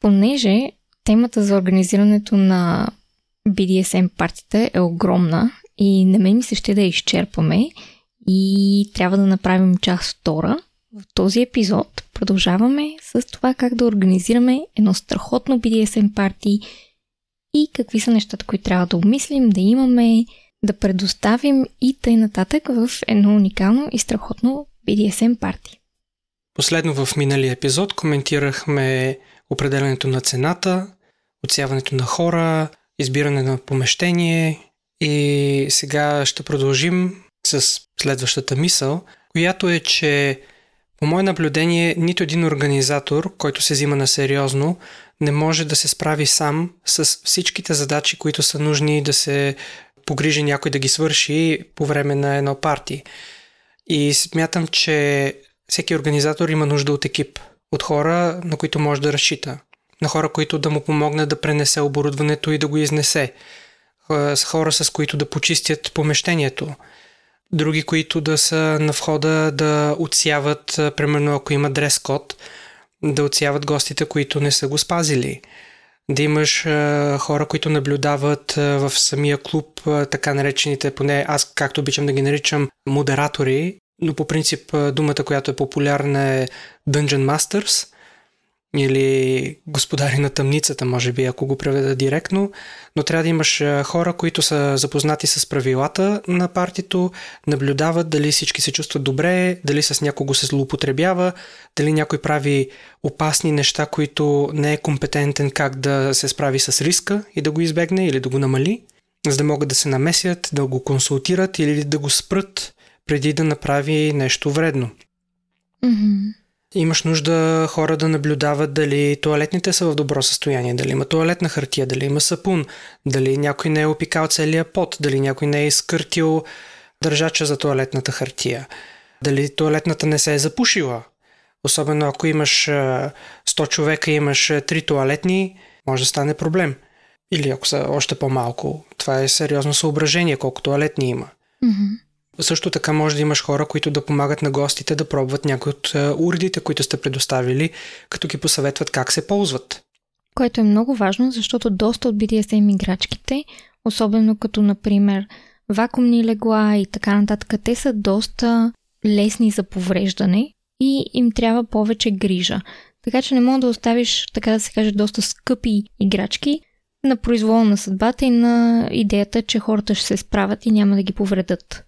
Понеже темата за организирането на BDSM партията е огромна и на мен ми се ще да я изчерпаме и трябва да направим част втора. В този епизод продължаваме с това как да организираме едно страхотно BDSM парти и какви са нещата, които трябва да обмислим, да имаме, да предоставим и тъй нататък в едно уникално и страхотно BDSM парти. Последно в миналия епизод коментирахме определенето на цената, отсяването на хора, избиране на помещение и сега ще продължим с следващата мисъл, която е, че по мое наблюдение нито един организатор, който се взима на сериозно, не може да се справи сам с всичките задачи, които са нужни да се погрижи някой да ги свърши по време на едно парти. И смятам, че всеки организатор има нужда от екип, от хора, на които може да разчита, на хора, които да му помогнат да пренесе оборудването и да го изнесе, с хора, с които да почистят помещението, други, които да са на входа да отсяват, примерно ако има дрес-код, да отсяват гостите, които не са го спазили. Да имаш а, хора, които наблюдават а, в самия клуб а, така наречените, поне аз както обичам да ги наричам, модератори, но по принцип думата, която е популярна е Dungeon Masters – или господари на тъмницата, може би, ако го преведа директно, но трябва да имаш хора, които са запознати с правилата на партито, наблюдават дали всички се чувстват добре, дали с някого се злоупотребява, дали някой прави опасни неща, които не е компетентен как да се справи с риска и да го избегне или да го намали, за да могат да се намесят, да го консултират или да го спрат преди да направи нещо вредно. Mm-hmm. Имаш нужда хора да наблюдават дали туалетните са в добро състояние, дали има туалетна хартия, дали има сапун, дали някой не е опикал целия пот, дали някой не е изкъртил държача за туалетната хартия, дали туалетната не се е запушила. Особено ако имаш 100 човека и имаш 3 туалетни, може да стане проблем. Или ако са още по-малко. Това е сериозно съображение, колко туалетни има. Mm-hmm. Също така може да имаш хора, които да помагат на гостите да пробват някои от е, уредите, които сте предоставили, като ги посъветват как се ползват. Което е много важно, защото доста от BDSM играчките, особено като например вакуумни легла и така нататък, те са доста лесни за повреждане и им трябва повече грижа. Така че не мога да оставиш, така да се каже, доста скъпи играчки на произвол на съдбата и на идеята, че хората ще се справят и няма да ги повредят.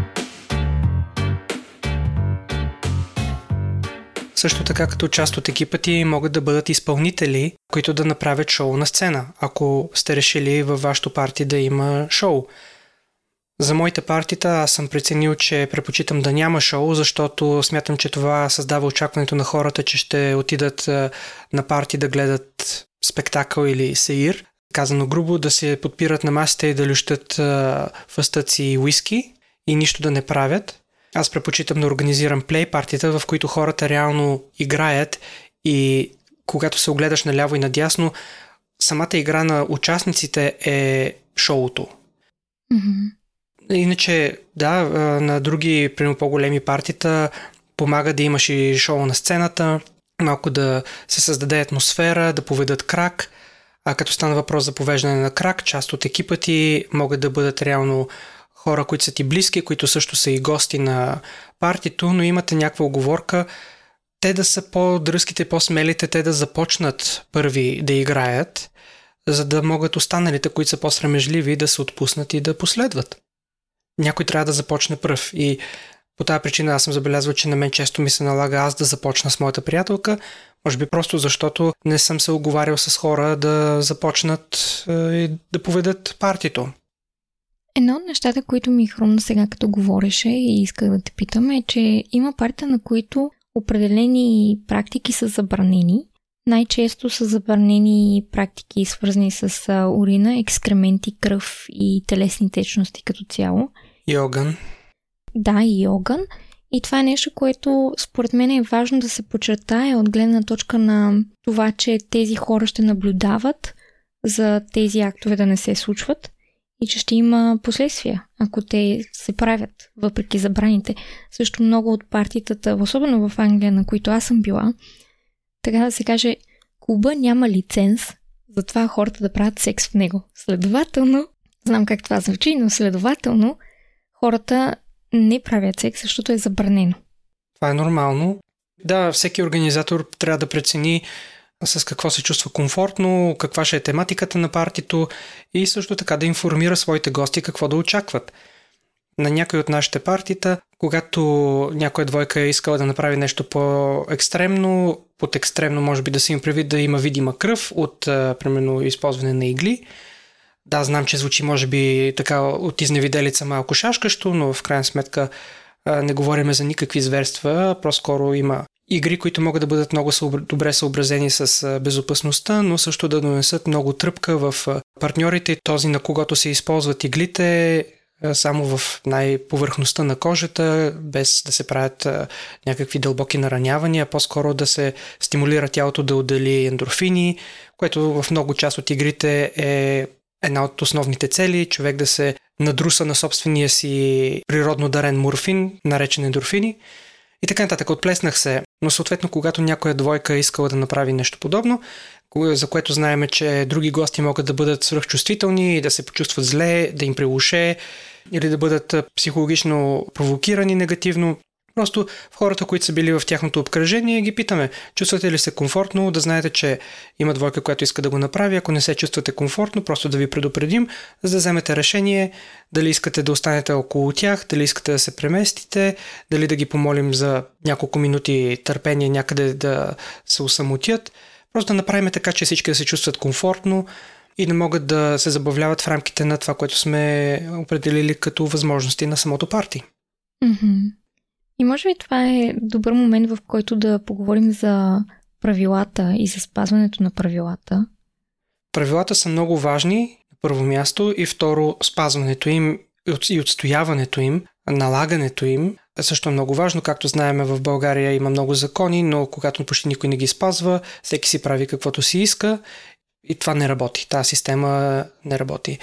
Също така като част от екипа ти могат да бъдат изпълнители, които да направят шоу на сцена, ако сте решили във вашето парти да има шоу. За моите партита аз съм преценил, че предпочитам да няма шоу, защото смятам, че това създава очакването на хората, че ще отидат на парти да гледат спектакъл или сеир. Казано грубо, да се подпират на масите и да лющат фъстъци и уиски и нищо да не правят. Аз предпочитам да организирам плей партита, в които хората реално играят и когато се огледаш наляво и надясно, самата игра на участниците е шоуто. Mm-hmm. Иначе, да, на други, примерно по-големи партита, помага да имаш и шоу на сцената, малко да се създаде атмосфера, да поведат крак. А като стана въпрос за повеждане на крак, част от екипа ти могат да бъдат реално хора, които са ти близки, които също са и гости на партито, но имате някаква оговорка те да са по-дръзките, по-смелите, те да започнат първи да играят, за да могат останалите, които са по-срамежливи, да се отпуснат и да последват. Някой трябва да започне пръв и по тази причина аз съм забелязвал, че на мен често ми се налага аз да започна с моята приятелка, може би просто защото не съм се оговарял с хора да започнат е, и да поведат партито. Едно от нещата, които ми хрумна сега като говореше и исках да те питам е, че има партия, на които определени практики са забранени най-често са забранени практики, свързани с урина, екскременти, кръв и телесни течности като цяло. И огън. Да, и огън. И това е нещо, което според мен е важно да се подчертае от гледна точка на това, че тези хора ще наблюдават за тези актове да не се случват и че ще има последствия, ако те се правят, въпреки забраните. Също много от партитата, особено в Англия, на които аз съм била, така да се каже, клуба няма лиценз за това хората да правят секс в него. Следователно, знам как това звучи, но следователно, хората не правят секс, защото е забранено. Това е нормално. Да, всеки организатор трябва да прецени с какво се чувства комфортно, каква ще е тематиката на партито и също така да информира своите гости какво да очакват. На някой от нашите партита, когато някоя двойка е искала да направи нещо по-екстремно, под екстремно може би да се им прави да има видима кръв от, примерно, използване на игли. Да, знам, че звучи може би така от изневиделица малко шашкащо, но в крайна сметка не говориме за никакви зверства, по-скоро има игри, които могат да бъдат много добре съобразени с безопасността, но също да донесат много тръпка в партньорите. Този, на когото се използват иглите, само в най-повърхността на кожата, без да се правят някакви дълбоки наранявания, по-скоро да се стимулира тялото да отдели ендорфини, което в много част от игрите е една от основните цели човек да се надруса на собствения си природно дарен морфин, наречен ендорфини. И така нататък. Отплеснах се. Но съответно, когато някоя двойка е искала да направи нещо подобно, за което знаеме, че други гости могат да бъдат свръхчувствителни да се почувстват зле, да им прилуше или да бъдат психологично провокирани негативно, Просто хората, които са били в тяхното обкръжение, ги питаме, чувствате ли се комфортно, да знаете, че има двойка, която иска да го направи. Ако не се чувствате комфортно, просто да ви предупредим, за да вземете решение дали искате да останете около тях, дали искате да се преместите, дали да ги помолим за няколко минути търпение някъде да се усамотят. Просто да направим така, че всички да се чувстват комфортно и да могат да се забавляват в рамките на това, което сме определили като възможности на самото парти. Mm-hmm. И може би това е добър момент, в който да поговорим за правилата и за спазването на правилата. Правилата са много важни, на първо място, и второ, спазването им и отстояването им, налагането им е също е много важно. Както знаем, в България има много закони, но когато почти никой не ги спазва, всеки си прави каквото си иска и това не работи. Тази система не работи.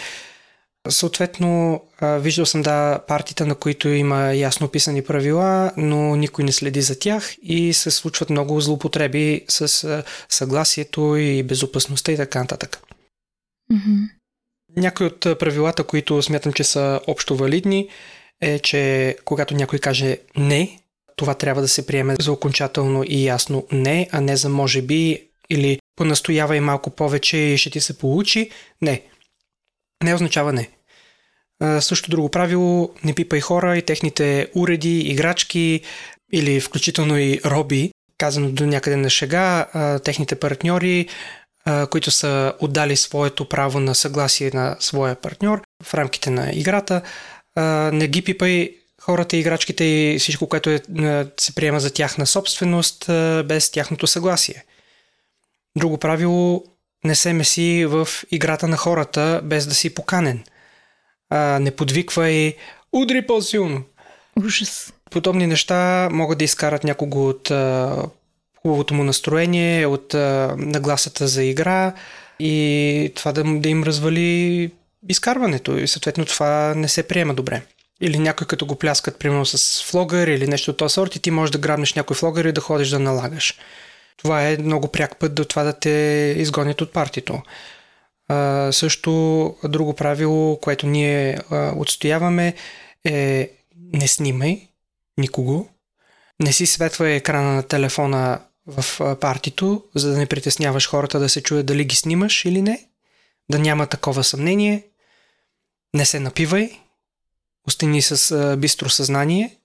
Съответно, виждал съм да партита, на които има ясно описани правила, но никой не следи за тях и се случват много злоупотреби с съгласието и безопасността и така нататък. Mm-hmm. Някои от правилата, които смятам, че са общо валидни, е, че когато някой каже не, това трябва да се приеме за окончателно и ясно не, а не за може би или понастоявай малко повече и ще ти се получи. Не. Не означава не. Също друго правило, не пипай хора и техните уреди, играчки или включително и роби, казано до някъде на шега, техните партньори, които са отдали своето право на съгласие на своя партньор в рамките на играта. Не ги пипай хората, играчките и всичко, което е, се приема за тяхна собственост без тяхното съгласие. Друго правило, не се меси в играта на хората без да си поканен – а, не подвиквай удри по-силно. Ужас. Подобни неща могат да изкарат някого от а, хубавото му настроение, от а, нагласата за игра и това да, да им развали изкарването и съответно това не се приема добре. Или някой като го пляскат, примерно с флогър или нещо от този сорт и ти можеш да грабнеш някой флогър и да ходиш да налагаш. Това е много пряк път до това да те изгонят от партито. А, също друго правило, което ние а, отстояваме е не снимай никого, не си светва екрана на телефона в партито, за да не притесняваш хората да се чуят дали ги снимаш или не, да няма такова съмнение, не се напивай, остани с бистро съзнание,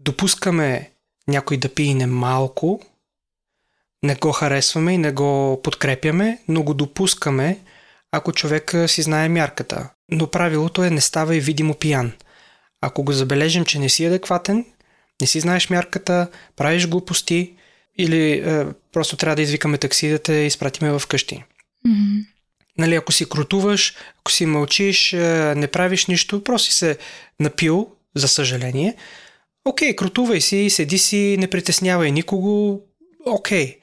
допускаме някой да пине малко, не го харесваме и не го подкрепяме, но го допускаме, ако човек си знае мярката. Но правилото е не ставай видимо пиян. Ако го забележим, че не си адекватен, не си знаеш мярката, правиш глупости, или е, просто трябва да извикаме такси да те изпратиме в къщи. Mm-hmm. Нали, ако си крутуваш, ако си мълчиш, е, не правиш нищо, просто си се напил, за съжаление. Окей, крутувай си, седи си, не притеснявай никого. Окей.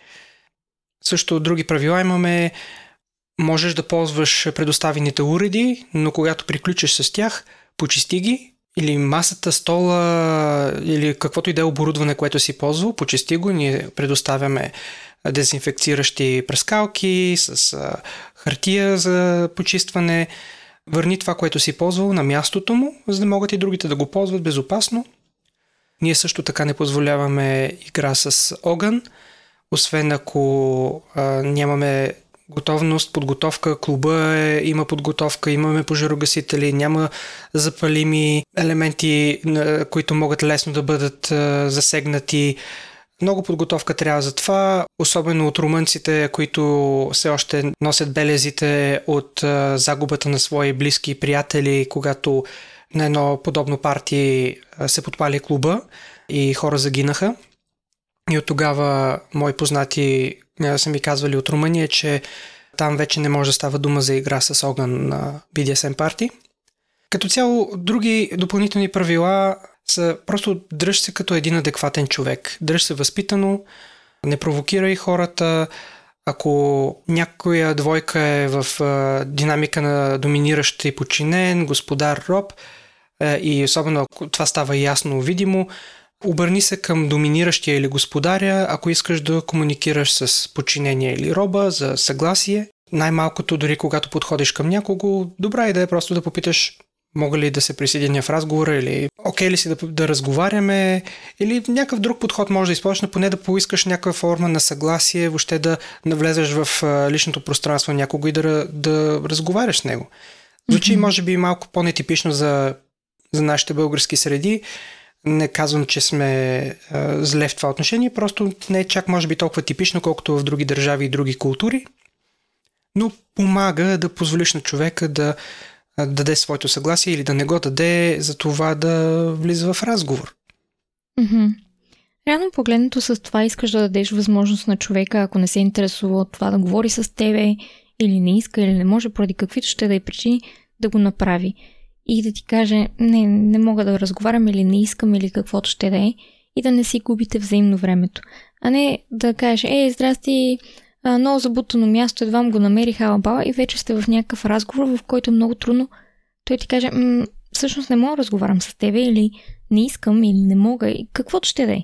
Също други правила имаме. Можеш да ползваш предоставените уреди, но когато приключиш с тях, почисти ги или масата, стола или каквото и да е оборудване, което си ползвал, почисти го. Ние предоставяме дезинфекциращи прескалки с хартия за почистване. Върни това, което си ползвал на мястото му, за да могат и другите да го ползват безопасно. Ние също така не позволяваме игра с огън, освен ако а, нямаме готовност, подготовка, клуба е, има подготовка, имаме пожарогасители, няма запалими елементи, които могат лесно да бъдат засегнати. Много подготовка трябва за това, особено от румънците, които все още носят белезите от загубата на свои близки приятели, когато на едно подобно парти се подпали клуба и хора загинаха. И от тогава мои познати са ми казвали от Румъния, че там вече не може да става дума за игра с огън на BDSM парти. Като цяло, други допълнителни правила са просто дръж се като един адекватен човек. Дръж се възпитано, не провокирай хората. Ако някоя двойка е в динамика на доминиращ и подчинен, господар роб, и особено ако това става ясно, видимо, Обърни се към доминиращия или господаря, ако искаш да комуникираш с подчинение или роба за съгласие. Най-малкото, дори когато подходиш към някого, добра идея е просто да попиташ мога ли да се присъединя в разговора или окей ли си да, да разговаряме или някакъв друг подход може да използваш, но поне да поискаш някаква форма на съгласие, въобще да навлезеш в личното пространство на някого и да, да разговаряш с него. Звучи, mm-hmm. може би, малко по-нетипично за, за нашите български среди, не казвам, че сме а, зле в това отношение, просто не е чак може би толкова типично, колкото в други държави и други култури, но помага да позволиш на човека да, да даде своето съгласие или да не го даде за това да влиза в разговор. Mm-hmm. Реално погледнато с това искаш да дадеш възможност на човека, ако не се интересува от това да говори с тебе или не иска или не може поради каквито ще да е причини, да го направи и да ти каже не, не мога да разговарям или не искам или каквото ще да е и да не си губите взаимно времето. А не да кажеш, ей, здрасти, много забутано място, едва го намерих алабала и вече сте в някакъв разговор, в който е много трудно той ти каже, всъщност не мога да разговарям с тебе или не искам или не мога и каквото ще да е.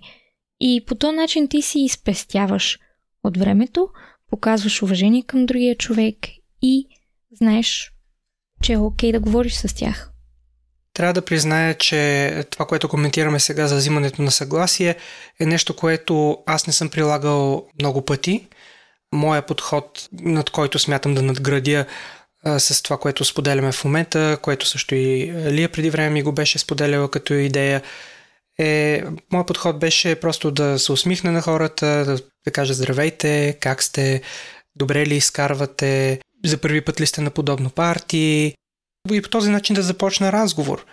И по този начин ти си изпестяваш от времето, показваш уважение към другия човек и знаеш, че е окей да говориш с тях. Трябва да призная, че това, което коментираме сега за взимането на съгласие, е нещо, което аз не съм прилагал много пъти. Моя подход, над който смятам да надградя с това, което споделяме в момента, което също и Лия преди време ми го беше споделяла като идея, е, моят подход беше просто да се усмихна на хората, да, да кажа здравейте, как сте, добре ли изкарвате, за първи път ли сте на подобно парти, и по този начин да започна разговор.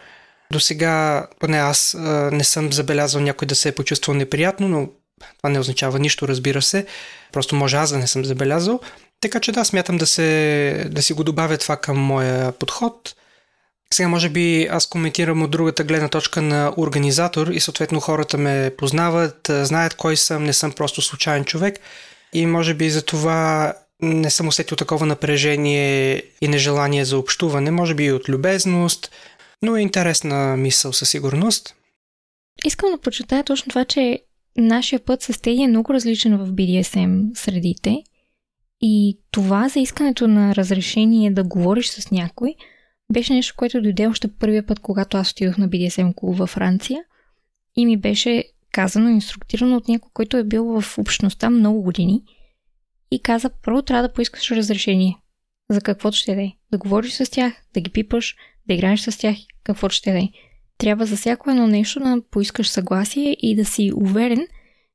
До сега, поне аз не съм забелязал някой да се е почувствал неприятно, но това не означава нищо, разбира се. Просто може аз да не съм забелязал. Така че да, смятам да, се, да си го добавя това към моя подход. Сега може би аз коментирам от другата гледна точка на организатор и съответно хората ме познават, знаят кой съм, не съм просто случайен човек и може би за това не съм усетил такова напрежение и нежелание за общуване, може би и от любезност, но е интересна мисъл със сигурност. Искам да почитая точно това, че нашия път с Теди е много различен в BDSM средите и това за искането на разрешение да говориш с някой беше нещо, което дойде още първия път, когато аз отидох на BDSM клуб във Франция и ми беше казано, инструктирано от някой, който е бил в общността много години – и каза, първо трябва да поискаш разрешение. За каквото ще да е. Да говориш с тях, да ги пипаш, да играеш с тях, каквото ще да е. Трябва за всяко едно нещо да поискаш съгласие и да си уверен,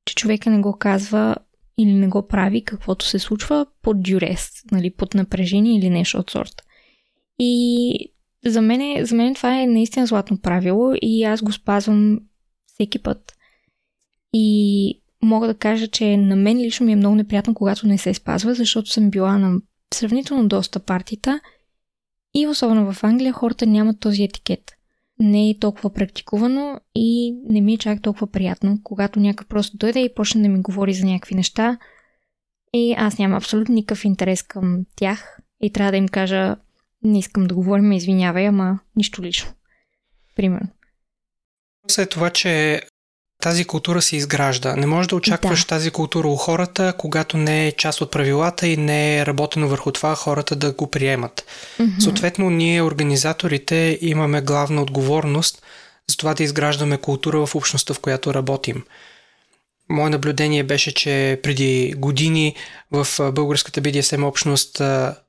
че човека не го казва или не го прави каквото се случва под дюрес, нали, под напрежение или нещо от сорта. И за мен, за мен това е наистина златно правило и аз го спазвам всеки път. И мога да кажа, че на мен лично ми е много неприятно, когато не се спазва, защото съм била на сравнително доста партита и особено в Англия хората нямат този етикет. Не е толкова практикувано и не ми е чак толкова приятно, когато някой просто дойде и почне да ми говори за някакви неща и аз нямам абсолютно никакъв интерес към тях и трябва да им кажа не искам да говорим, извинявай, ама нищо лично. Примерно. След това, че тази култура се изгражда. Не можеш да очакваш да. тази култура у хората, когато не е част от правилата и не е работено върху това хората да го приемат. Mm-hmm. Съответно, ние, организаторите, имаме главна отговорност за това да изграждаме култура в общността, в която работим. Мое наблюдение беше, че преди години в българската BDSM общност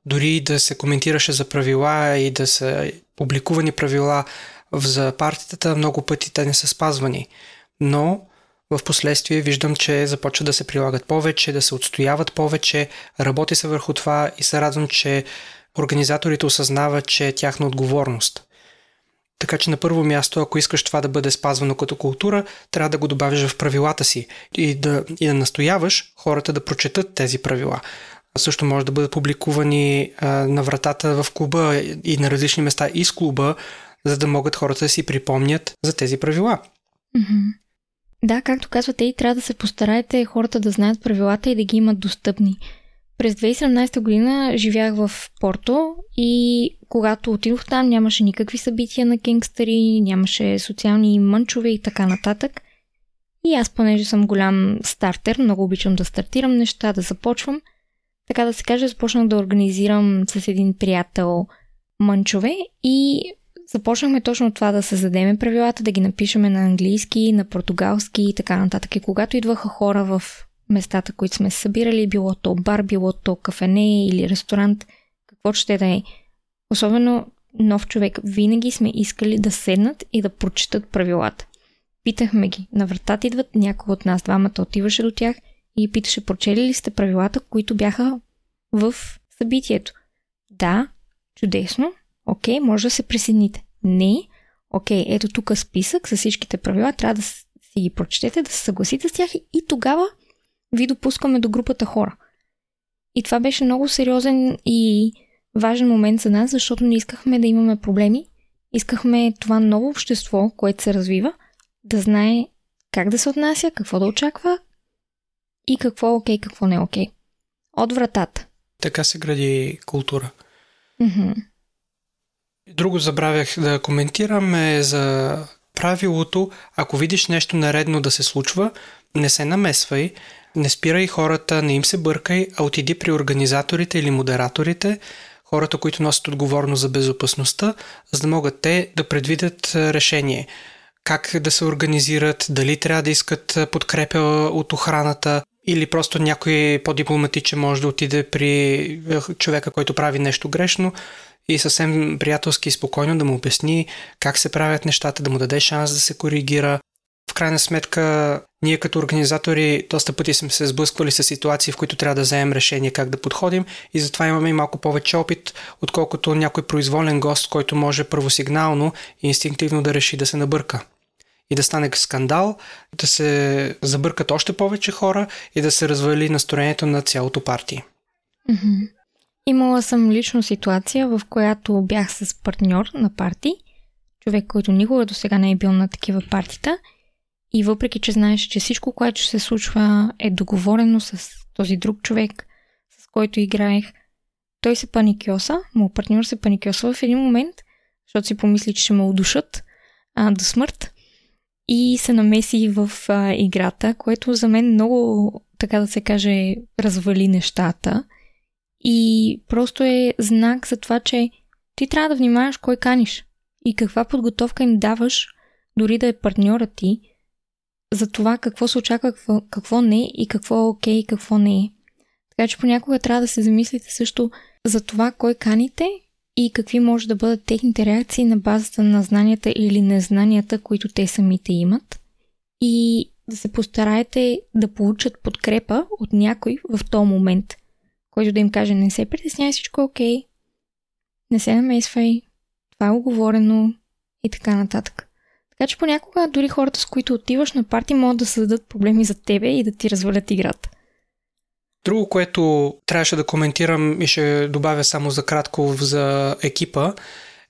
дори да се коментираше за правила и да са публикувани правила за партията, много пъти те не са спазвани но в последствие виждам, че започва да се прилагат повече, да се отстояват повече, работи се върху това и се радвам, че организаторите осъзнават, че е тяхна отговорност. Така че на първо място, ако искаш това да бъде спазвано като култура, трябва да го добавиш в правилата си и да, и да настояваш хората да прочетат тези правила. Също може да бъдат публикувани а, на вратата в клуба и на различни места из клуба, за да могат хората да си припомнят за тези правила. Mm-hmm. Да, както казвате, и трябва да се постараете хората да знаят правилата и да ги имат достъпни. През 2017 година живях в Порто и когато отидох там нямаше никакви събития на кингстъри, нямаше социални мънчове и така нататък. И аз, понеже съм голям стартер, много обичам да стартирам неща, да започвам, така да се каже, започнах да организирам с един приятел мънчове и започнахме точно това да създадеме правилата, да ги напишеме на английски, на португалски и така нататък. И когато идваха хора в местата, които сме събирали, било то бар, било то кафене или ресторант, какво ще да е. Особено нов човек, винаги сме искали да седнат и да прочитат правилата. Питахме ги. На вратата идват някой от нас, двамата отиваше до тях и питаше, прочели ли сте правилата, които бяха в събитието. Да, чудесно, Окей, може да се присъедините. Не. Окей, ето тук списък с всичките правила, трябва да си ги прочетете, да се съгласите с тях и тогава ви допускаме до групата хора. И това беше много сериозен и важен момент за нас, защото не искахме да имаме проблеми. Искахме това ново общество, което се развива, да знае как да се отнася, какво да очаква и какво е окей, какво не е окей. От вратата. Така се гради култура. Mm-hmm. Друго забравях да коментирам е за правилото, ако видиш нещо наредно да се случва, не се намесвай, не спирай хората, не им се бъркай, а отиди при организаторите или модераторите, хората, които носят отговорност за безопасността, за да могат те да предвидят решение. Как да се организират, дали трябва да искат подкрепа от охраната, или просто някой по-дипломатичен може да отиде при човека, който прави нещо грешно и съвсем приятелски и спокойно да му обясни как се правят нещата, да му даде шанс да се коригира. В крайна сметка, ние като организатори доста пъти сме се сблъсквали с ситуации, в които трябва да вземем решение как да подходим и затова имаме и малко повече опит, отколкото някой произволен гост, който може първосигнално и инстинктивно да реши да се набърка и да стане скандал, да се забъркат още повече хора и да се развали настроението на цялото партия. Mm-hmm. Имала съм лично ситуация, в която бях с партньор на парти, човек, който никога до сега не е бил на такива партита. И въпреки, че знаеш, че всичко, което се случва е договорено с този друг човек, с който играех, той се паникьоса, моят партньор се паникьоса в един момент, защото си помисли, че ще ме удушат а, до смърт. И се намеси в а, играта, което за мен много, така да се каже, развали нещата – и просто е знак за това, че ти трябва да внимаваш кой каниш и каква подготовка им даваш, дори да е партньора ти, за това какво се очаква, какво, какво не и какво е окей и какво не е. Така че понякога трябва да се замислите също за това кой каните и какви може да бъдат техните реакции на базата на знанията или незнанията, които те самите имат. И да се постараете да получат подкрепа от някой в този момент – който да им каже не се притеснявай, всичко е окей, не се намесвай, това е оговорено и така нататък. Така че понякога дори хората, с които отиваш на парти, могат да създадат проблеми за тебе и да ти развалят играта. Друго, което трябваше да коментирам и ще добавя само за кратко за екипа,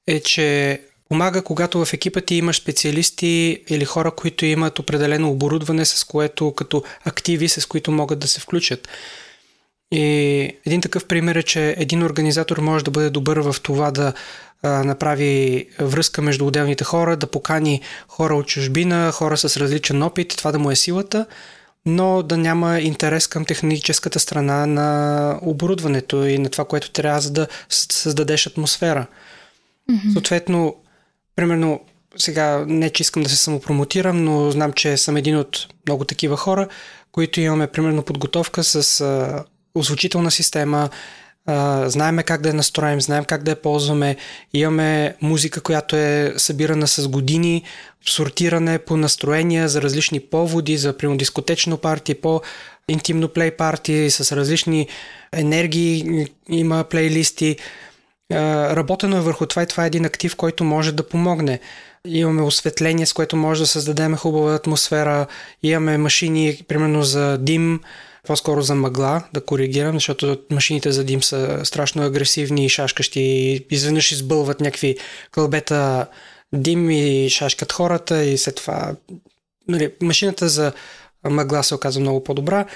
е, че помага, когато в екипа ти имаш специалисти или хора, които имат определено оборудване, с което като активи, с които могат да се включат. И един такъв пример е, че един организатор може да бъде добър в това да направи връзка между отделните хора, да покани хора от чужбина, хора с различен опит, това да му е силата, но да няма интерес към техническата страна на оборудването и на това, което трябва за да създадеш атмосфера. Mm-hmm. Съответно, примерно, сега не че искам да се самопромотирам, но знам, че съм един от много такива хора, които имаме примерно подготовка с озвучителна система, знаеме как да я настроим, знаем как да я ползваме, имаме музика, която е събирана с години, сортиране по настроения за различни поводи, за примерно дискотечно парти, по интимно плей парти, с различни енергии, има плейлисти. Работено е върху това и това е един актив, който може да помогне. Имаме осветление, с което може да създадем хубава атмосфера. Имаме машини, примерно за дим, по-скоро за мъгла да коригирам, защото машините за дим са страшно агресивни и шашкащи и изведнъж избълват някакви кълбета дим и шашкат хората и след това нали, машината за мъгла се оказа много по-добра.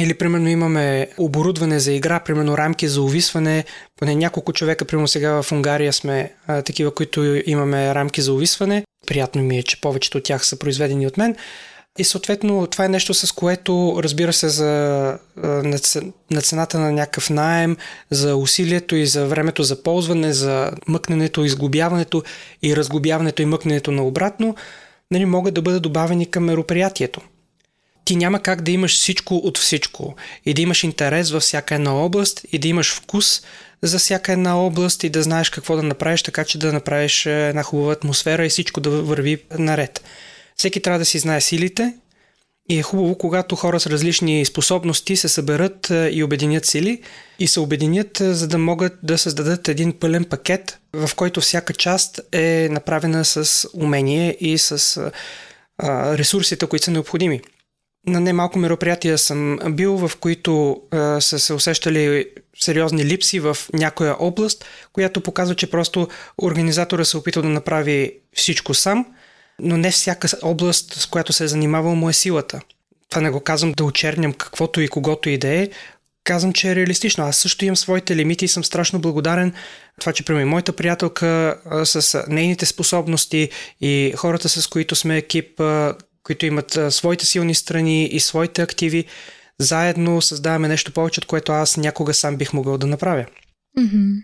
Или, примерно, имаме оборудване за игра, примерно рамки за увисване. Поне няколко човека, примерно сега в Унгария сме а, такива, които имаме рамки за увисване. Приятно ми е, че повечето от тях са произведени от мен. И съответно това е нещо, с което, разбира се, за, на цената на някакъв найем, за усилието и за времето за ползване, за мъкненето, изгубяването и разгубяването и мъкненето на обратно, нали, могат да бъдат добавени към мероприятието. Ти няма как да имаш всичко от всичко и да имаш интерес във всяка една област и да имаш вкус за всяка една област и да знаеш какво да направиш, така че да направиш една хубава атмосфера и всичко да върви наред. Всеки трябва да си знае силите и е хубаво, когато хора с различни способности се съберат е, и обединят сили и се обединят, е, за да могат да създадат един пълен пакет, в който всяка част е направена с умение и с а, ресурсите, които са необходими. На немалко мероприятия съм бил, в които а, са се усещали сериозни липси в някоя област, която показва, че просто организатора се опитал да направи всичко сам – но не всяка област, с която се е занимавал, му е силата. Това не го казвам да очерням каквото и когото и да е. Казвам, че е реалистично. Аз също имам своите лимити и съм страшно благодарен това, че при моята приятелка а, с нейните способности и хората, с които сме екип, а, които имат а, своите силни страни и своите активи, заедно създаваме нещо повече, от което аз някога сам бих могъл да направя. Mm-hmm.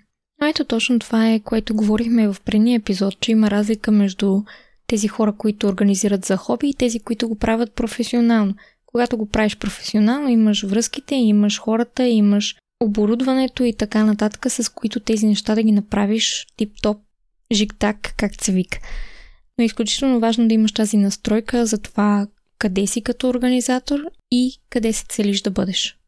Ето точно това е, което говорихме в предния епизод, че има разлика между тези хора, които организират за хоби и тези, които го правят професионално. Когато го правиш професионално, имаш връзките, имаш хората, имаш оборудването и така нататък, с които тези неща да ги направиш тип-топ, жик-так, както се вика. Но е изключително важно да имаш тази настройка за това къде си като организатор и къде се целиш да бъдеш.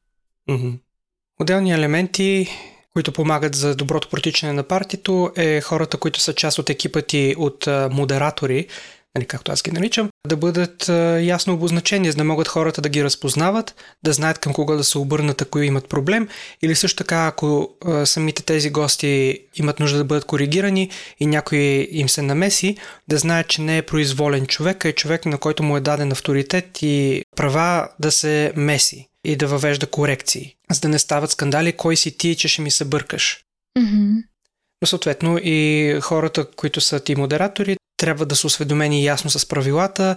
Отделни елементи които помагат за доброто протичане на партито, е хората, които са част от екипа ти от модератори, нали, както аз ги наричам, да бъдат ясно обозначени, за да могат хората да ги разпознават, да знаят към кого да се обърнат, ако имат проблем, или също така, ако самите тези гости имат нужда да бъдат коригирани и някой им се намеси, да знаят, че не е произволен човек, а е човек, на който му е даден авторитет и права да се меси и да въвежда корекции, за да не стават скандали, кой си ти, че ще ми се бъркаш. Mm-hmm. Но съответно и хората, които са ти модератори, трябва да са осведомени ясно с правилата.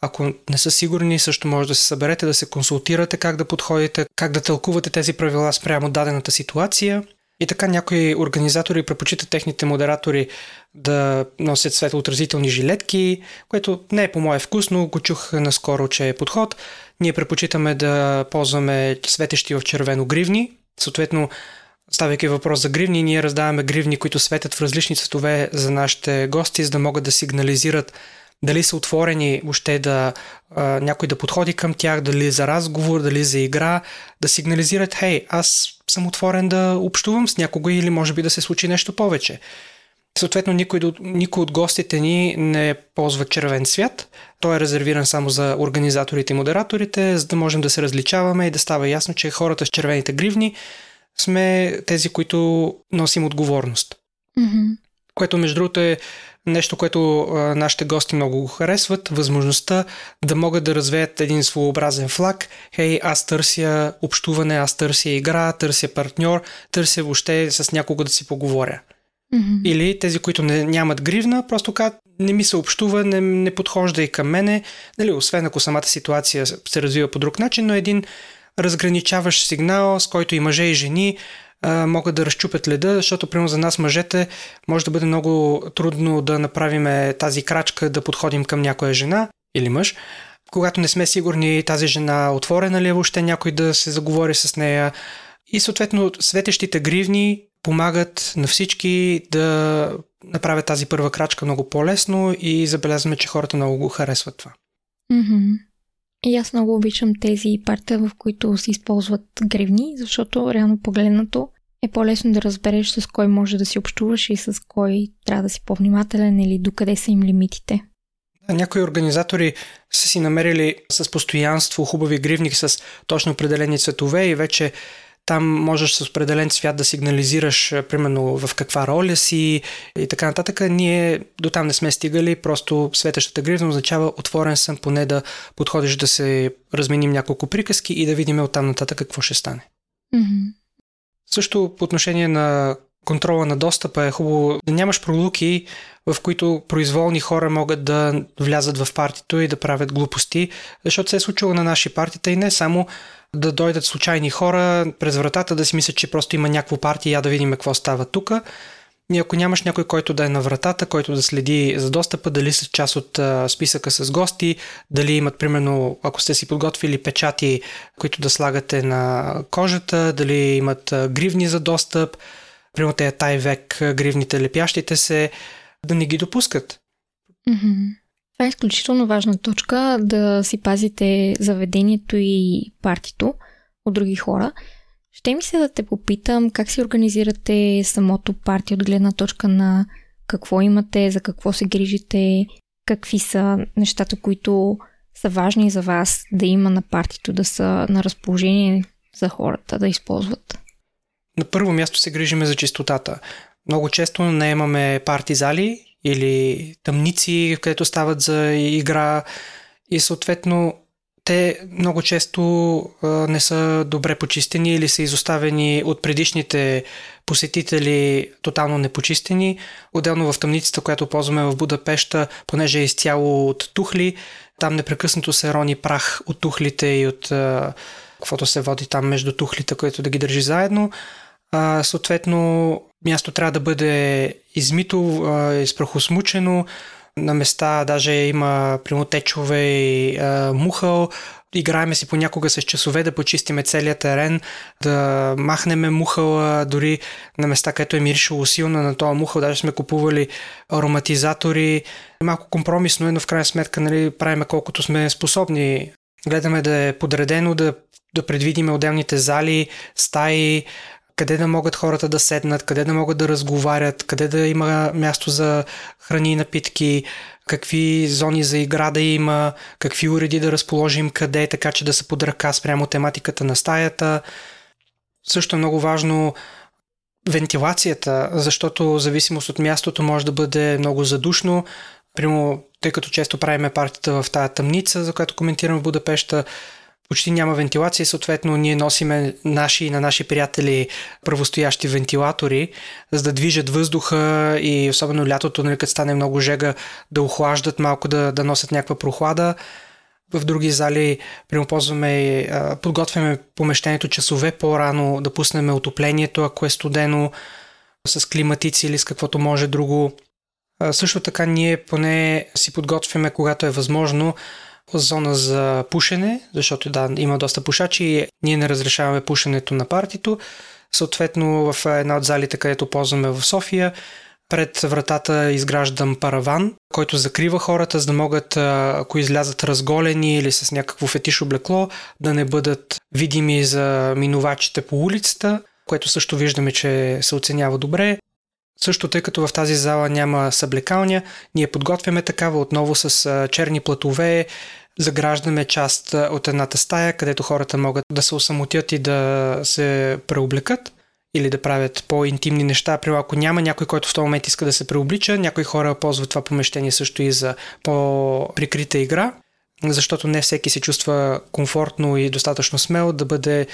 Ако не са сигурни, също може да се съберете, да се консултирате как да подходите, как да тълкувате тези правила спрямо дадената ситуация. И така някои организатори предпочитат техните модератори да носят светлоотразителни жилетки, което не е по мое вкус, но го чух наскоро, че е подход. Ние предпочитаме да ползваме светещи в червено гривни. Съответно, ставайки въпрос за гривни, ние раздаваме гривни, които светят в различни цветове за нашите гости, за да могат да сигнализират дали са отворени въобще да а, някой да подходи към тях, дали за разговор, дали за игра, да сигнализират, хей, аз съм отворен да общувам с някого или може би да се случи нещо повече. Съответно, никой, никой от гостите ни не ползва червен цвят. Той е резервиран само за организаторите и модераторите, за да можем да се различаваме и да става ясно, че хората с червените гривни сме тези, които носим отговорност. Mm-hmm. Което, между другото, е нещо, което а, нашите гости много го харесват. Възможността да могат да развеят един своеобразен флаг. Хей, аз търся общуване, аз търся игра, търся партньор, търся въобще с някого да си поговоря. Или тези, които не, нямат гривна, просто казват, не ми се общува, не, не подхожда и към мене, нали, освен ако самата ситуация се развива по друг начин, но един разграничаващ сигнал, с който и мъже и жени а, могат да разчупят леда, защото примерно за нас мъжете може да бъде много трудно да направим тази крачка да подходим към някоя жена или мъж, когато не сме сигурни тази жена отворена ли е въобще някой да се заговори с нея. И съответно светещите гривни помагат на всички да направят тази първа крачка много по-лесно и забелязваме, че хората много го харесват това. Mm-hmm. И аз много обичам тези парта, в които се използват гривни, защото реално погледнато е по-лесно да разбереш с кой може да си общуваш и с кой трябва да си по-внимателен или докъде са им лимитите. Някои организатори са си намерили с постоянство хубави гривни с точно определени цветове и вече там можеш с определен цвят да сигнализираш, примерно в каква роля си и така нататък. Ние до там не сме стигали, просто светещата гривна означава отворен съм поне да подходиш да се разменим няколко приказки и да видим оттам нататък какво ще стане. Mm-hmm. Също по отношение на контрола на достъпа е хубаво да нямаш пролуки, в които произволни хора могат да влязат в партито и да правят глупости, защото се е случило на наши партита и не само да дойдат случайни хора през вратата да си мислят, че просто има някакво партия, я да видим какво става тук. И ако нямаш някой, който да е на вратата, който да следи за достъпа, дали са част от списъка с гости, дали имат, примерно, ако сте си подготвили печати, които да слагате на кожата, дали имат гривни за достъп, примерно те тай век гривните лепящите се, да не ги допускат. Mm-hmm. Това е изключително важна точка да си пазите заведението и партито от други хора. Ще ми се да те попитам как си организирате самото парти от гледна точка на какво имате, за какво се грижите, какви са нещата, които са важни за вас да има на партито, да са на разположение за хората да използват. На първо място се грижиме за чистотата. Много често наемаме парти зали или тъмници, където стават за игра и съответно те много често а, не са добре почистени или са изоставени от предишните посетители тотално непочистени. Отделно в тъмницата, която ползваме в Будапешта, понеже е изцяло от тухли, там непрекъснато се рони прах от тухлите и от а, каквото се води там между тухлите, което да ги държи заедно. А, съответно, място трябва да бъде измито, а, изпрахосмучено, на места даже има прямо течове и а, мухъл. Играеме си понякога с часове да почистиме целият терен, да махнеме мухъла, дори на места, където е миришало силно на този мухъл, даже сме купували ароматизатори. Малко компромисно е, но в крайна сметка нали, правиме колкото сме способни. Гледаме да е подредено, да, да предвидиме отделните зали, стаи, къде да могат хората да седнат, къде да могат да разговарят, къде да има място за храни и напитки, какви зони за игра да има, какви уреди да разположим къде, така че да са под ръка спрямо тематиката на стаята. Също е много важно вентилацията, защото в зависимост от мястото може да бъде много задушно. Прямо, тъй като често правиме партията в тая тъмница, за която коментирам в Будапешта, почти няма вентилация съответно ние носиме наши и на наши приятели правостоящи вентилатори, за да движат въздуха и особено лятото, нали, като стане много жега, да охлаждат малко, да, да носят някаква прохлада. В други зали ползваме, подготвяме помещението часове по-рано, да пуснем отоплението, ако е студено, с климатици или с каквото може друго. Също така ние поне си подготвяме, когато е възможно, зона за пушене, защото да, има доста пушачи ние не разрешаваме пушенето на партито. Съответно, в една от залите, където ползваме в София, пред вратата изграждам параван, който закрива хората, за да могат, ако излязат разголени или с някакво фетиш облекло, да не бъдат видими за минувачите по улицата, което също виждаме, че се оценява добре. Също тъй като в тази зала няма съблекалня, ние подготвяме такава отново с черни платове, заграждаме част от едната стая, където хората могат да се осамотят и да се преоблекат или да правят по-интимни неща. При ако няма някой, който в този момент иска да се преоблича, някои хора ползват това помещение също и за по-прикрита игра, защото не всеки се чувства комфортно и достатъчно смел да бъде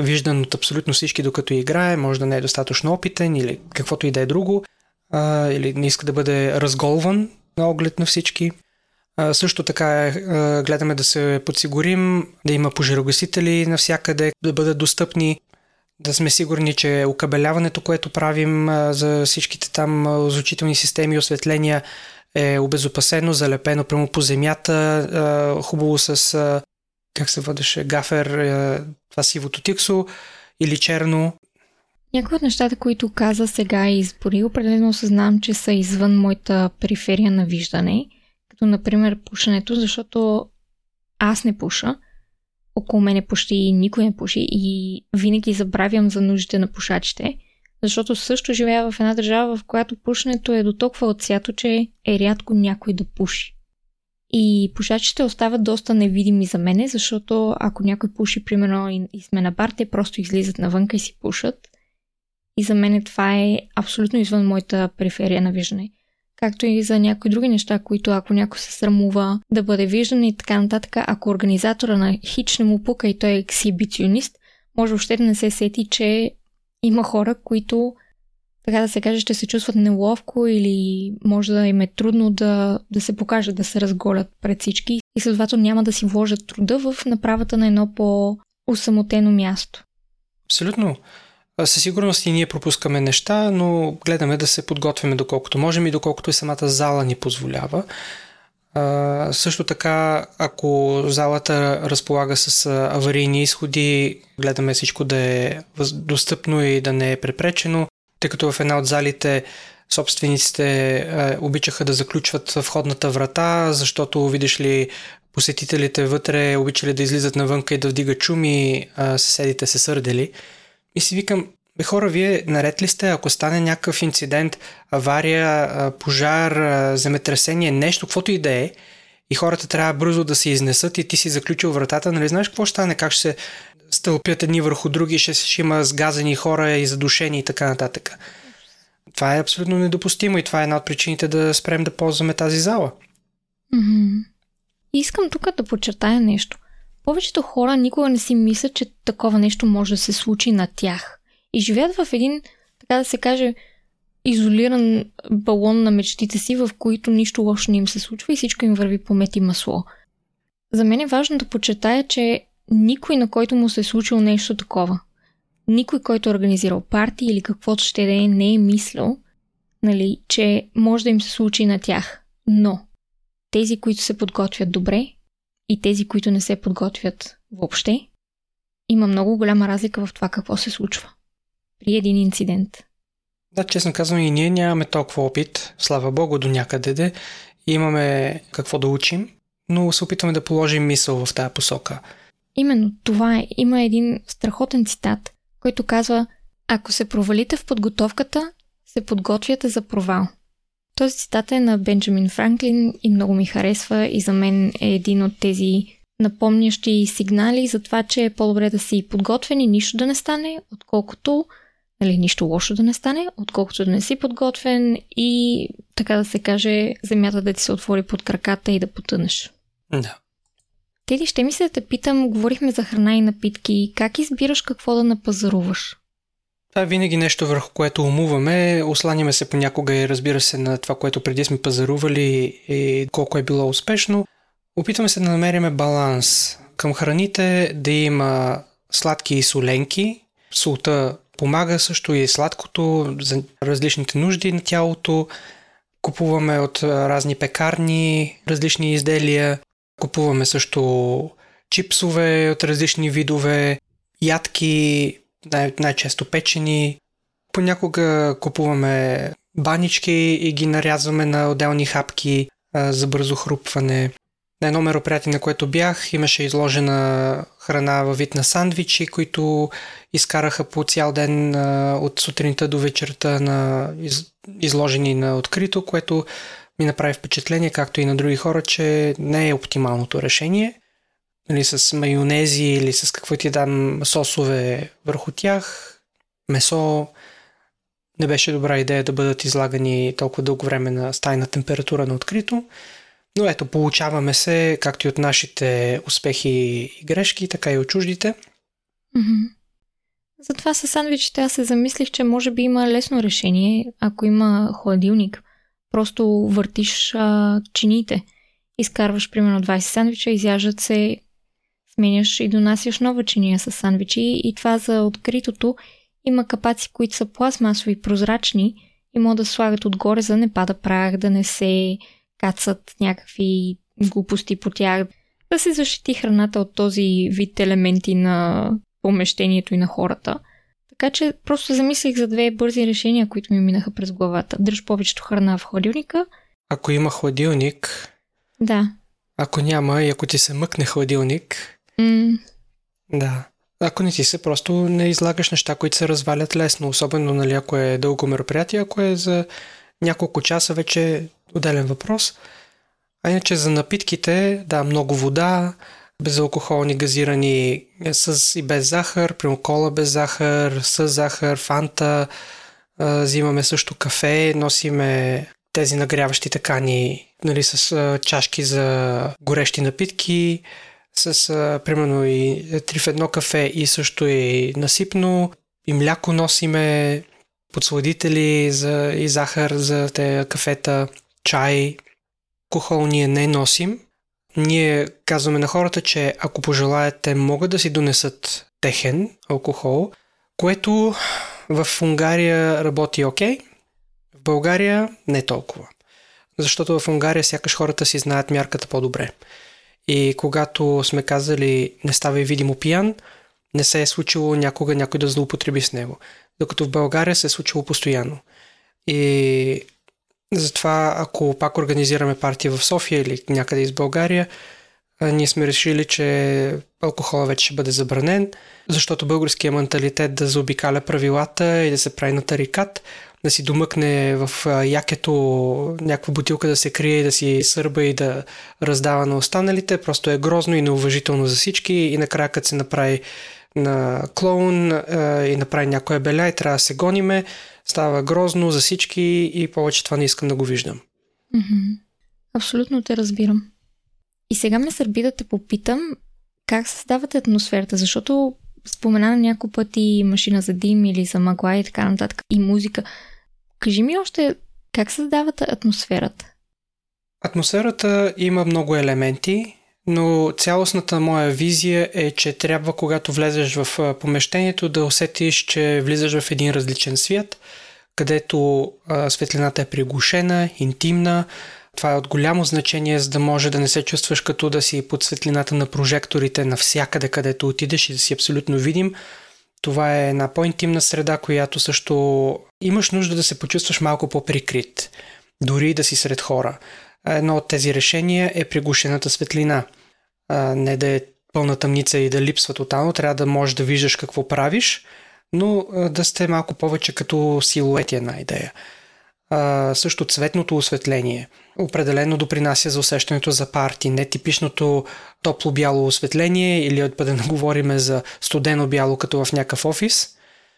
виждан от абсолютно всички докато играе, може да не е достатъчно опитен или каквото и да е друго, а, или не иска да бъде разголван на оглед на всички. А, също така а, гледаме да се подсигурим, да има пожарогасители навсякъде, да бъдат достъпни, да сме сигурни, че окабеляването, което правим а, за всичките там озвучителни системи и осветления е обезопасено, залепено прямо по земята, а, хубаво с а, как се водеше, гафер, е, това сивото тиксо или черно. Някои от нещата, които каза сега и избори, определено осъзнавам, че са извън моята периферия на виждане, като например пушенето, защото аз не пуша, около мене почти никой не пуши и винаги забравям за нуждите на пушачите, защото също живея в една държава, в която пушенето е до толкова отсято, че е рядко някой да пуши. И пушачите остават доста невидими за мене, защото ако някой пуши, примерно, и, сме на бар, те просто излизат навънка и си пушат. И за мен това е абсолютно извън моята периферия на виждане. Както и за някои други неща, които ако някой се срамува да бъде виждан и така нататък, ако организатора на хич не му пука и той е ексибиционист, може въобще да не се сети, че има хора, които така да се каже, ще се чувстват неловко или може да им е трудно да, да се покажат, да се разголят пред всички и следователно няма да си вложат труда в направата на едно по-усамотено място. Абсолютно. Със сигурност и ние пропускаме неща, но гледаме да се подготвяме доколкото можем и доколкото и самата зала ни позволява. А, също така, ако залата разполага с аварийни изходи, гледаме всичко да е достъпно и да не е препречено тъй като в една от залите собствениците е, обичаха да заключват входната врата, защото, видиш ли, посетителите вътре обичали да излизат навънка и да вдигат шуми, а съседите се сърдели. И си викам, бе хора, вие наред ли сте, ако стане някакъв инцидент, авария, пожар, земетресение, нещо, каквото и да е, и хората трябва бързо да се изнесат и ти си заключил вратата, нали знаеш какво ще стане, как ще се стълпят едни върху други, ще, ще има сгазени хора и задушени и така нататък. Това е абсолютно недопустимо и това е една от причините да спрем да ползваме тази зала. Mm-hmm. Искам тук да подчертая нещо. Повечето хора никога не си мислят, че такова нещо може да се случи на тях. И живеят в един, така да се каже, изолиран балон на мечтите си, в които нищо лошо не им се случва и всичко им върви по мет и масло. За мен е важно да подчертая, че никой, на който му се е случило нещо такова, никой, който е организирал парти или каквото ще да е, не е мислил, нали, че може да им се случи на тях. Но тези, които се подготвят добре и тези, които не се подготвят въобще, има много голяма разлика в това какво се случва при един инцидент. Да, честно казвам, и ние нямаме толкова опит, слава богу, до някъде. Имаме какво да учим, но се опитваме да положим мисъл в тази посока – Именно това е. Има един страхотен цитат, който казва Ако се провалите в подготовката, се подготвяте за провал. Този цитат е на Бенджамин Франклин и много ми харесва и за мен е един от тези напомнящи сигнали за това, че е по-добре да си подготвен и нищо да не стане, отколкото нали, нищо лошо да не стане, отколкото да не си подготвен и така да се каже, земята да ти се отвори под краката и да потънеш. Да. Теди, ще ми се да те питам, говорихме за храна и напитки, как избираш какво да напазаруваш? Това е винаги нещо върху което умуваме. Осланяме се понякога и разбира се на това, което преди сме пазарували и колко е било успешно. Опитваме се да намериме баланс. Към храните да има сладки и соленки. Солта помага също и сладкото за различните нужди на тялото. Купуваме от разни пекарни различни изделия. Купуваме също чипсове от различни видове, ядки, най- най-често печени. Понякога купуваме банички и ги нарязваме на отделни хапки а, за бързо хрупване. На едно мероприятие, на което бях, имаше изложена храна във вид на сандвичи, които изкараха по цял ден от сутринта до вечерта на из, изложени на открито, което ми направи впечатление, както и на други хора, че не е оптималното решение. Нали, с майонези или с какво ти дам сосове върху тях, месо, не беше добра идея да бъдат излагани толкова дълго време на стайна температура на открито. Но ето, получаваме се, както и от нашите успехи и грешки, така и от чуждите. Mm-hmm. Затова с сандвичите аз се замислих, че може би има лесно решение, ако има хладилник. Просто въртиш а, чиниите. Изкарваш примерно 20 сандвича, изяждат се, сменяш и донасяш нова чиния с сандвичи и това за откритото има капаци, които са пластмасови, прозрачни и могат да слагат отгоре, за да не пада прах, да не се кацат някакви глупости по тях, да се защити храната от този вид елементи на помещението и на хората. Така че просто замислих за две бързи решения, които ми минаха през главата. Дръж повечето храна в хладилника. Ако има хладилник. Да. Ако няма и ако ти се мъкне хладилник. М- да. Ако не ти се, просто не излагаш неща, които се развалят лесно, особено нали, ако е дълго мероприятие, ако е за няколко часа вече отделен въпрос. А иначе за напитките, да, много вода, безалкохолни газирани с и без захар, прямо кола без захар, с захар, фанта, взимаме също кафе, носиме тези нагряващи такани нали, с чашки за горещи напитки, с примерно и три в едно кафе и също и насипно. И мляко носиме, подсладители за, и захар за те кафета, чай. Алкохол не носим. Ние казваме на хората, че ако пожелаят, те могат да си донесат техен алкохол, което в Унгария работи окей, okay, в България не толкова. Защото в Унгария сякаш хората си знаят мярката по-добре. И когато сме казали не ставай видимо пиян, не се е случило някога някой да злоупотреби с него. Докато в България се е случило постоянно. И затова, ако пак организираме партия в София или някъде из България, ние сме решили, че алкохола вече ще бъде забранен, защото българския менталитет да заобикаля правилата и да се прави на тарикат да си домъкне в якето някаква бутилка да се крие и да си сърба и да раздава на останалите. Просто е грозно и неуважително за всички и накрая като се направи на клоун и направи някоя беля и трябва да се гониме, става грозно за всички и повече това не искам да го виждам. Mm-hmm. Абсолютно те разбирам. И сега ме сърби да те попитам как създавате атмосферата, защото спомена на няколко пъти машина за дим или за мъгла и така нататък и музика. Кажи ми още как създавате атмосферата? Атмосферата има много елементи, но цялостната моя визия е, че трябва, когато влезеш в помещението, да усетиш, че влизаш в един различен свят, където светлината е приглушена, интимна. Това е от голямо значение, за да може да не се чувстваш като да си под светлината на прожекторите навсякъде, където отидеш и да си абсолютно видим. Това е една по-интимна среда, която също имаш нужда да се почувстваш малко по-прикрит, дори да си сред хора. Едно от тези решения е приглушената светлина. Не да е пълна тъмница и да липсва тотално, трябва да можеш да виждаш какво правиш, но да сте малко повече като силуети една идея. Също цветното осветление определено допринася за усещането за парти. Не типичното топло бяло осветление или да не говорим за студено бяло като в някакъв офис.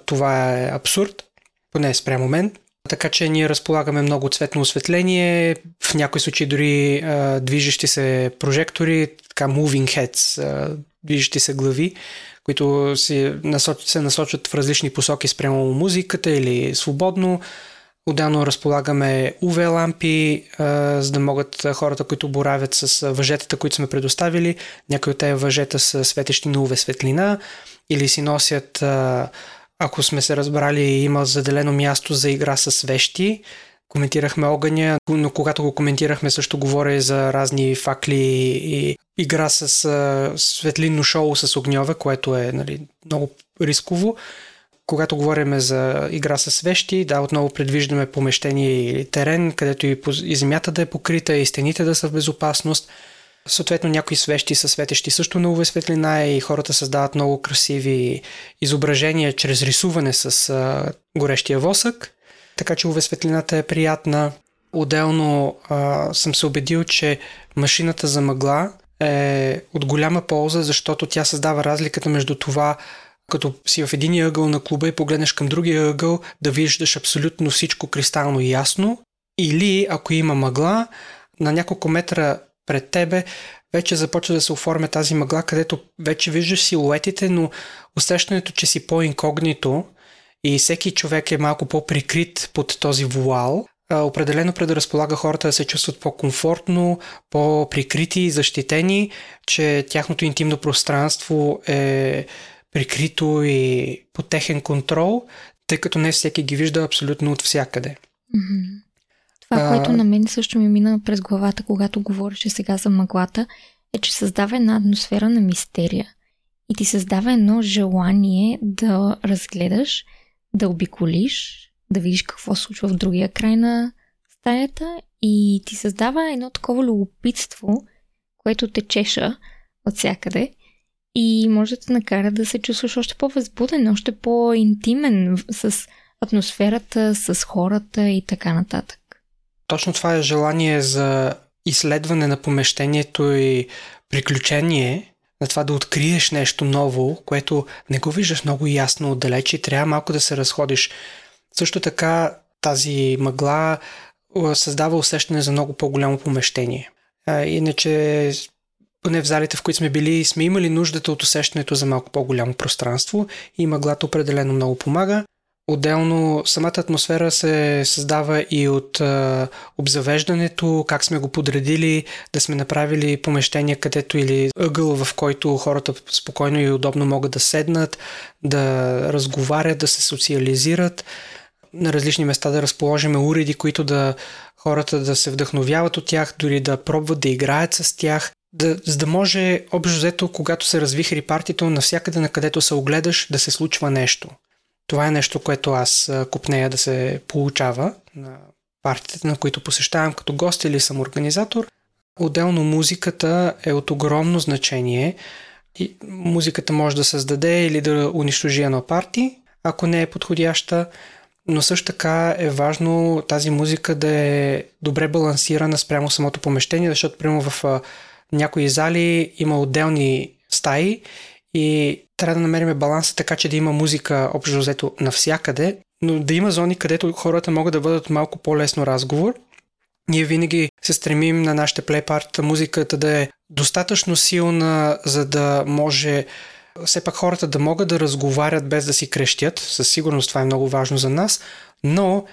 Това е абсурд поне спрямо мен. Така че ние разполагаме много цветно осветление, в някои случаи дори а, движещи се прожектори, така moving heads, а, движещи се глави, които се, насоч, се насочат в различни посоки спрямо музиката или свободно. Отделно разполагаме UV лампи, за да могат хората, които боравят с въжетата, които сме предоставили, някои от тези въжета са светещи на UV светлина или си носят ако сме се разбрали, има заделено място за игра с вещи. Коментирахме огъня, но когато го коментирахме също говоря за разни факли и игра с а, светлинно шоу с огньове, което е нали, много рисково. Когато говорим за игра с вещи, да, отново предвиждаме помещение или терен, където и, и земята да е покрита, и стените да са в безопасност. Съответно, някои свещи са светещи също на UV светлина и хората създават много красиви изображения чрез рисуване с а, горещия восък. Така че UV светлината е приятна. Отделно а, съм се убедил, че машината за мъгла е от голяма полза, защото тя създава разликата между това, като си в един ъгъл на клуба и погледнеш към другия ъгъл, да виждаш абсолютно всичко кристално ясно, или ако има мъгла, на няколко метра пред тебе вече започва да се оформя тази мъгла, където вече виждаш силуетите, но усещането, че си по-инкогнито и всеки човек е малко по-прикрит под този вуал, определено предразполага хората да се чувстват по-комфортно, по-прикрити и защитени, че тяхното интимно пространство е прикрито и под техен контрол, тъй като не всеки ги вижда абсолютно от всякъде. Това, а... което на мен също ми мина през главата, когато говореше сега за мъглата, е, че създава една атмосфера на мистерия. И ти създава едно желание да разгледаш, да обиколиш, да видиш какво случва в другия край на стаята и ти създава едно такова любопитство, което те чеша от всякъде и може да те накара да се чувстваш още по-възбуден, още по-интимен с атмосферата, с хората и така нататък. Точно това е желание за изследване на помещението и приключение, на това да откриеш нещо ново, което не го виждаш много ясно отдалеч и трябва малко да се разходиш. Също така тази мъгла създава усещане за много по-голямо помещение. Иначе, поне в залите, в които сме били, сме имали нуждата от усещането за малко по-голямо пространство и мъглата определено много помага. Отделно самата атмосфера се създава и от а, обзавеждането, как сме го подредили, да сме направили помещение, където или ъгъл, в който хората спокойно и удобно могат да седнат, да разговарят, да се социализират, на различни места да разположиме уреди, които да хората да се вдъхновяват от тях, дори да пробват да играят с тях, да, за да може общо взето, когато се развихри партито, навсякъде на където се огледаш, да се случва нещо – това е нещо, което аз купнея да се получава на партиите, на които посещавам като гост или съм организатор. Отделно музиката е от огромно значение. И музиката може да създаде или да унищожи едно парти, ако не е подходяща, но също така е важно тази музика да е добре балансирана спрямо самото помещение, защото прямо в някои зали има отделни стаи и трябва да намерим баланса така, че да има музика общо взето навсякъде, но да има зони, където хората могат да бъдат малко по-лесно разговор. Ние винаги се стремим на нашите плейпартата музиката да е достатъчно силна, за да може все пак хората да могат да разговарят без да си крещят. Със сигурност това е много важно за нас, но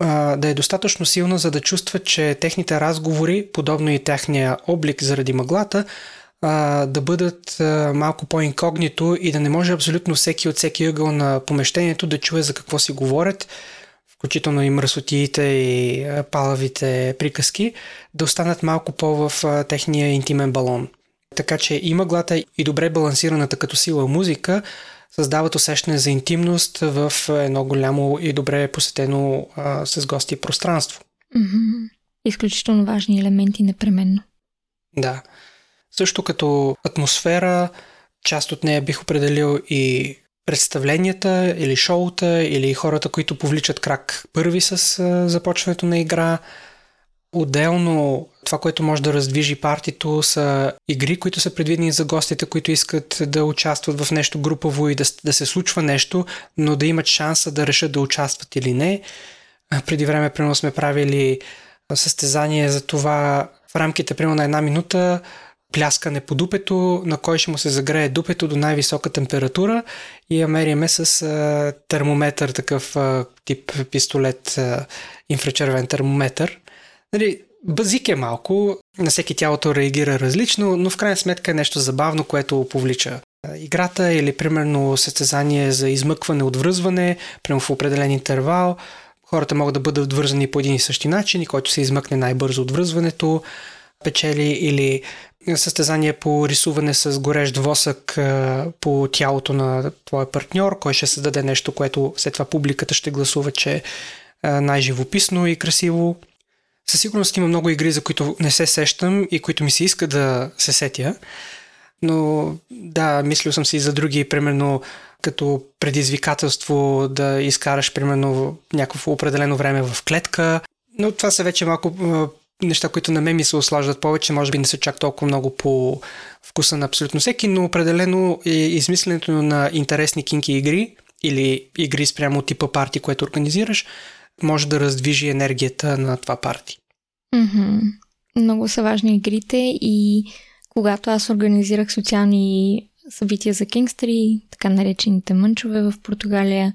а, да е достатъчно силна, за да чувстват, че техните разговори, подобно и техния облик заради мъглата, а, да бъдат а, малко по-инкогнито и да не може абсолютно всеки от всеки ъгъл на помещението да чуе за какво си говорят, включително и мръсотиите и палавите приказки, да останат малко по в а, техния интимен балон. Така че и мъглата и добре балансираната като сила музика създават усещане за интимност в едно голямо и добре посетено а, с гости пространство. Mm-hmm. Изключително важни елементи непременно. Да. Също като атмосфера, част от нея бих определил и представленията или шоута или хората, които повличат крак първи с започването на игра. Отделно това, което може да раздвижи партито са игри, които са предвидени за гостите, които искат да участват в нещо групово и да, да се случва нещо, но да имат шанса да решат да участват или не. Преди време, примерно, сме правили състезание за това в рамките, примерно, на една минута пляскане по дупето, на кой ще му се загрее дупето до най-висока температура и я мериме с а, термометър, такъв а, тип пистолет, а, инфрачервен термометър. Нали, базик е малко, на всеки тялото реагира различно, но в крайна сметка е нещо забавно, което повлича играта или примерно състезание за измъкване от връзване, прямо в определен интервал. Хората могат да бъдат вързани по един и същи начин и който се измъкне най-бързо от връзването печели или състезание по рисуване с горещ восък по тялото на твоя партньор, кой ще създаде нещо, което след това публиката ще гласува, че е най-живописно и красиво. Със сигурност има много игри, за които не се сещам и които ми се иска да се сетя. Но да, мислил съм си и за други, примерно като предизвикателство да изкараш примерно някакво определено време в клетка. Но това са вече малко неща, които на мен ми се ослаждат повече, може би не са чак толкова много по вкуса на абсолютно всеки, но определено е измисленето на интересни кинки игри или игри спрямо типа парти, което организираш, може да раздвижи енергията на това парти. Mm-hmm. Много са важни игрите и когато аз организирах социални събития за Кингстри, така наречените мънчове в Португалия,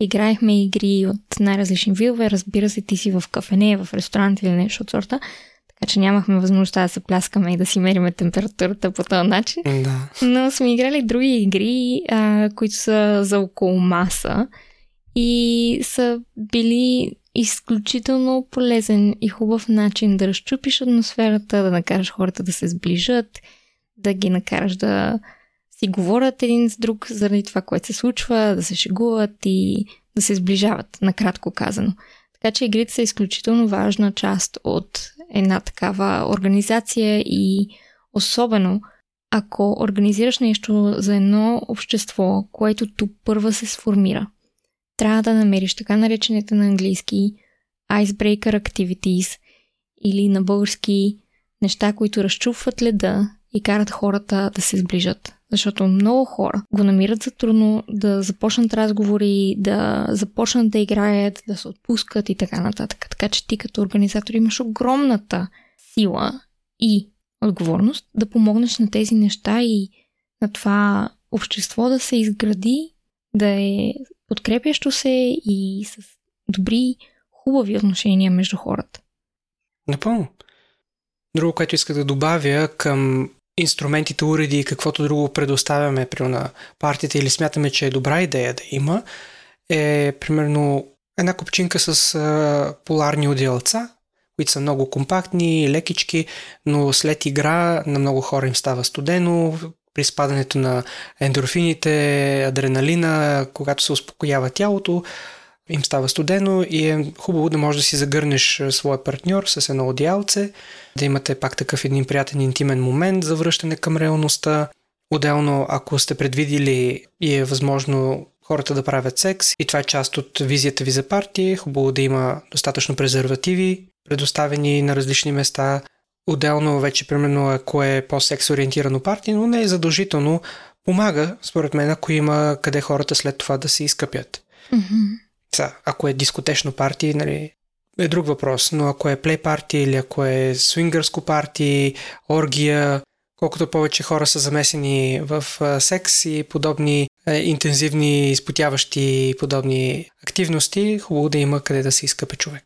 играехме игри от най-различни видове. Разбира се, ти си в кафене, в ресторант или нещо от сорта. Така че нямахме възможността да се пляскаме и да си мериме температурата по този начин. Да. Но сме играли други игри, а, които са за около маса и са били изключително полезен и хубав начин да разчупиш атмосферата, да накараш хората да се сближат, да ги накараш да си говорят един с друг заради това, което се случва, да се шегуват и да се сближават, накратко казано. Така че игрите са изключително важна част от една такава организация и особено ако организираш нещо за едно общество, което тук първа се сформира. Трябва да намериш така наречените на английски icebreaker activities или на български неща, които разчупват леда и карат хората да се сближат. Защото много хора го намират за трудно да започнат разговори, да започнат да играят, да се отпускат и така нататък. Така че ти като организатор имаш огромната сила и отговорност да помогнеш на тези неща и на това общество да се изгради, да е подкрепящо се и с добри, хубави отношения между хората. Напълно. Друго, което исках да добавя към инструментите, уреди и каквото друго предоставяме при на партията или смятаме, че е добра идея да има, е примерно една копчинка с а, поларни отделца, които са много компактни, лекички, но след игра на много хора им става студено, при спадането на ендорфините, адреналина, когато се успокоява тялото, им става студено и е хубаво да можеш да си загърнеш своя партньор с едно одеялце, да имате пак такъв един приятен интимен момент за връщане към реалността. Отделно, ако сте предвидили и е възможно хората да правят секс и това е част от визията ви за партия, е хубаво да има достатъчно презервативи, предоставени на различни места. Отделно вече, примерно, ако е по-секс ориентирано партия, но не е задължително, помага, според мен, ако има къде хората след това да се изкъпят. Mm-hmm. Са, ако е дискотечно парти, нали, е друг въпрос, но ако е плей парти или ако е свингърско парти, оргия, колкото повече хора са замесени в секс и подобни е, интензивни, изпотяващи подобни активности, хубаво да има къде да се изкъпе човек.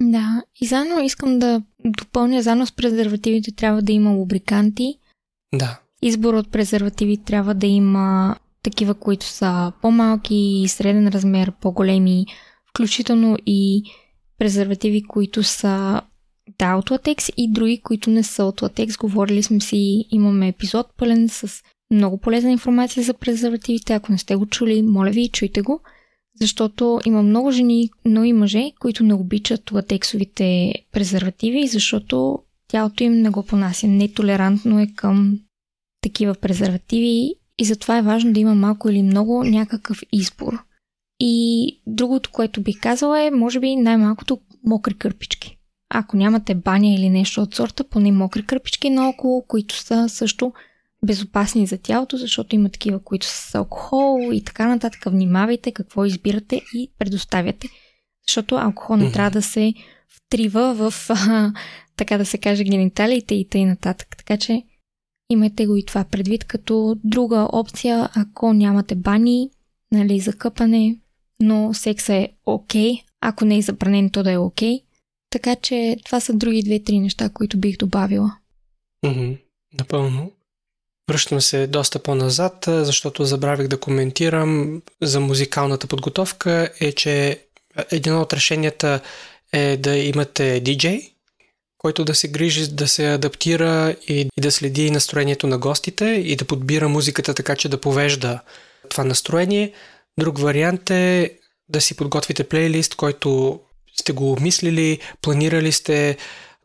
Да, и заедно искам да допълня, заедно с презервативите трябва да има лубриканти. Да. Избор от презервативи трябва да има такива, които са по-малки, среден размер, по-големи, включително и презервативи, които са да, от латекс и други, които не са от латекс. Говорили сме си, имаме епизод пълен с много полезна информация за презервативите. Ако не сте го чули, моля ви, чуйте го, защото има много жени, но и мъже, които не обичат латексовите презервативи, защото тялото им не го понася. Нетолерантно е към такива презервативи и затова е важно да има малко или много някакъв избор. И другото, което бих казала е, може би най-малкото мокри кърпички. Ако нямате баня или нещо от сорта, поне мокри кърпички наоколо, които са също безопасни за тялото, защото има такива, които са с алкохол и така нататък. Внимавайте какво избирате и предоставяте, защото алкохол не трябва да се втрива в, така да се каже, гениталиите и т.н. Така че Имайте го и това предвид като друга опция, ако нямате бани, нали, за къпане, но секса е окей. Okay. Ако не е забранен, то да е окей. Okay. Така че това са други две-три неща, които бих добавила. Mm-hmm. Напълно. Връщам се доста по-назад, защото забравих да коментирам за музикалната подготовка е, че едно от решенията е да имате диджей, който да се грижи да се адаптира и, и да следи настроението на гостите и да подбира музиката така, че да повежда това настроение. Друг вариант е да си подготвите плейлист, който сте го обмислили, планирали сте,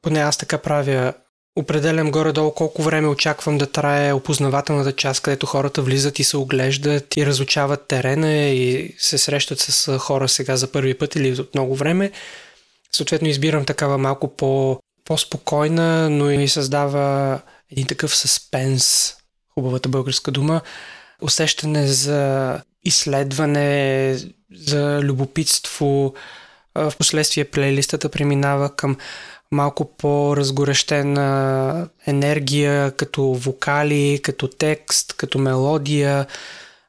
поне аз така правя, определям горе-долу колко време очаквам да трае опознавателната част, където хората влизат и се оглеждат и разучават терена и се срещат с хора сега за първи път или от много време. Съответно избирам такава малко по, по-спокойна, но и създава един такъв съспенс, хубавата българска дума, усещане за изследване, за любопитство. В последствие плейлистата преминава към малко по-разгорещена енергия, като вокали, като текст, като мелодия.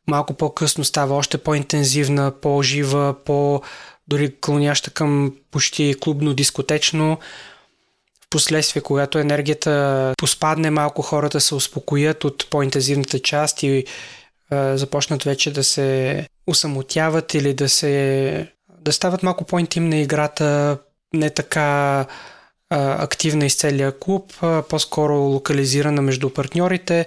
Малко по-късно става още по-интензивна, по-жива, по- дори клоняща към почти клубно-дискотечно. Впоследствие, когато енергията поспадне малко, хората се успокоят от по-интензивната част и е, започнат вече да се усамотяват или да се да стават малко по-интимна играта, не така а, активна из целия клуб, а, по-скоро локализирана между партньорите.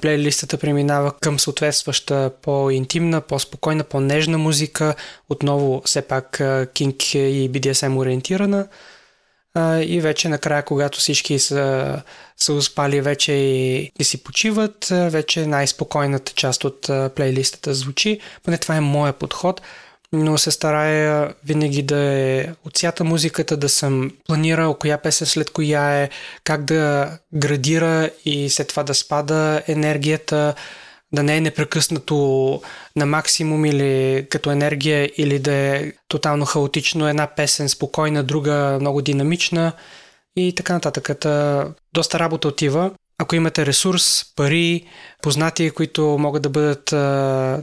Плейлистата преминава към съответстваща по-интимна, по-спокойна, по-нежна музика. Отново все пак кинг и BDSM ориентирана. И вече накрая, когато всички са, са успали вече и, и си почиват, вече най-спокойната част от плейлистата звучи. Поне това е моя подход но се старая винаги да е отсята музиката, да съм планирал коя песен след коя е, как да градира и след това да спада енергията, да не е непрекъснато на максимум или като енергия, или да е тотално хаотично, една песен спокойна, друга много динамична и така нататък. Доста работа отива. Ако имате ресурс, пари, познати, които могат да бъдат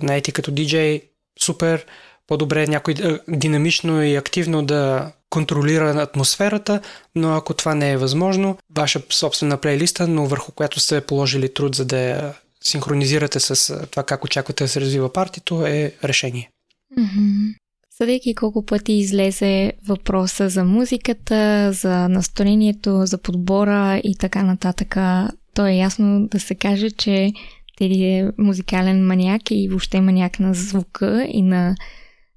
наети като диджей, супер по-добре е някой динамично и активно да контролира атмосферата, но ако това не е възможно, ваша собствена плейлиста, но върху която сте положили труд, за да я синхронизирате с това как очаквате да се развива партито, е решение. Mm-hmm. Съдейки колко пъти излезе въпроса за музиката, за настроението, за подбора и така нататък, то е ясно да се каже, че Теди е музикален маняк и въобще маняк на звука и на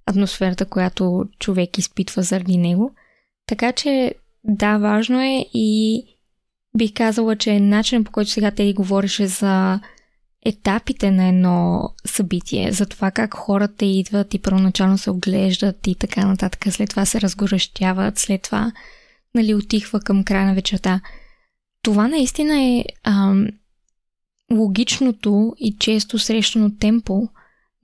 атмосферата, която човек изпитва заради него. Така че, да, важно е и бих казала, че начинът по който сега те говореше за етапите на едно събитие, за това как хората идват и първоначално се оглеждат и така нататък, след това се разгорещяват, след това нали, отихва към края на вечерта. Това наистина е ам, логичното и често срещано темпо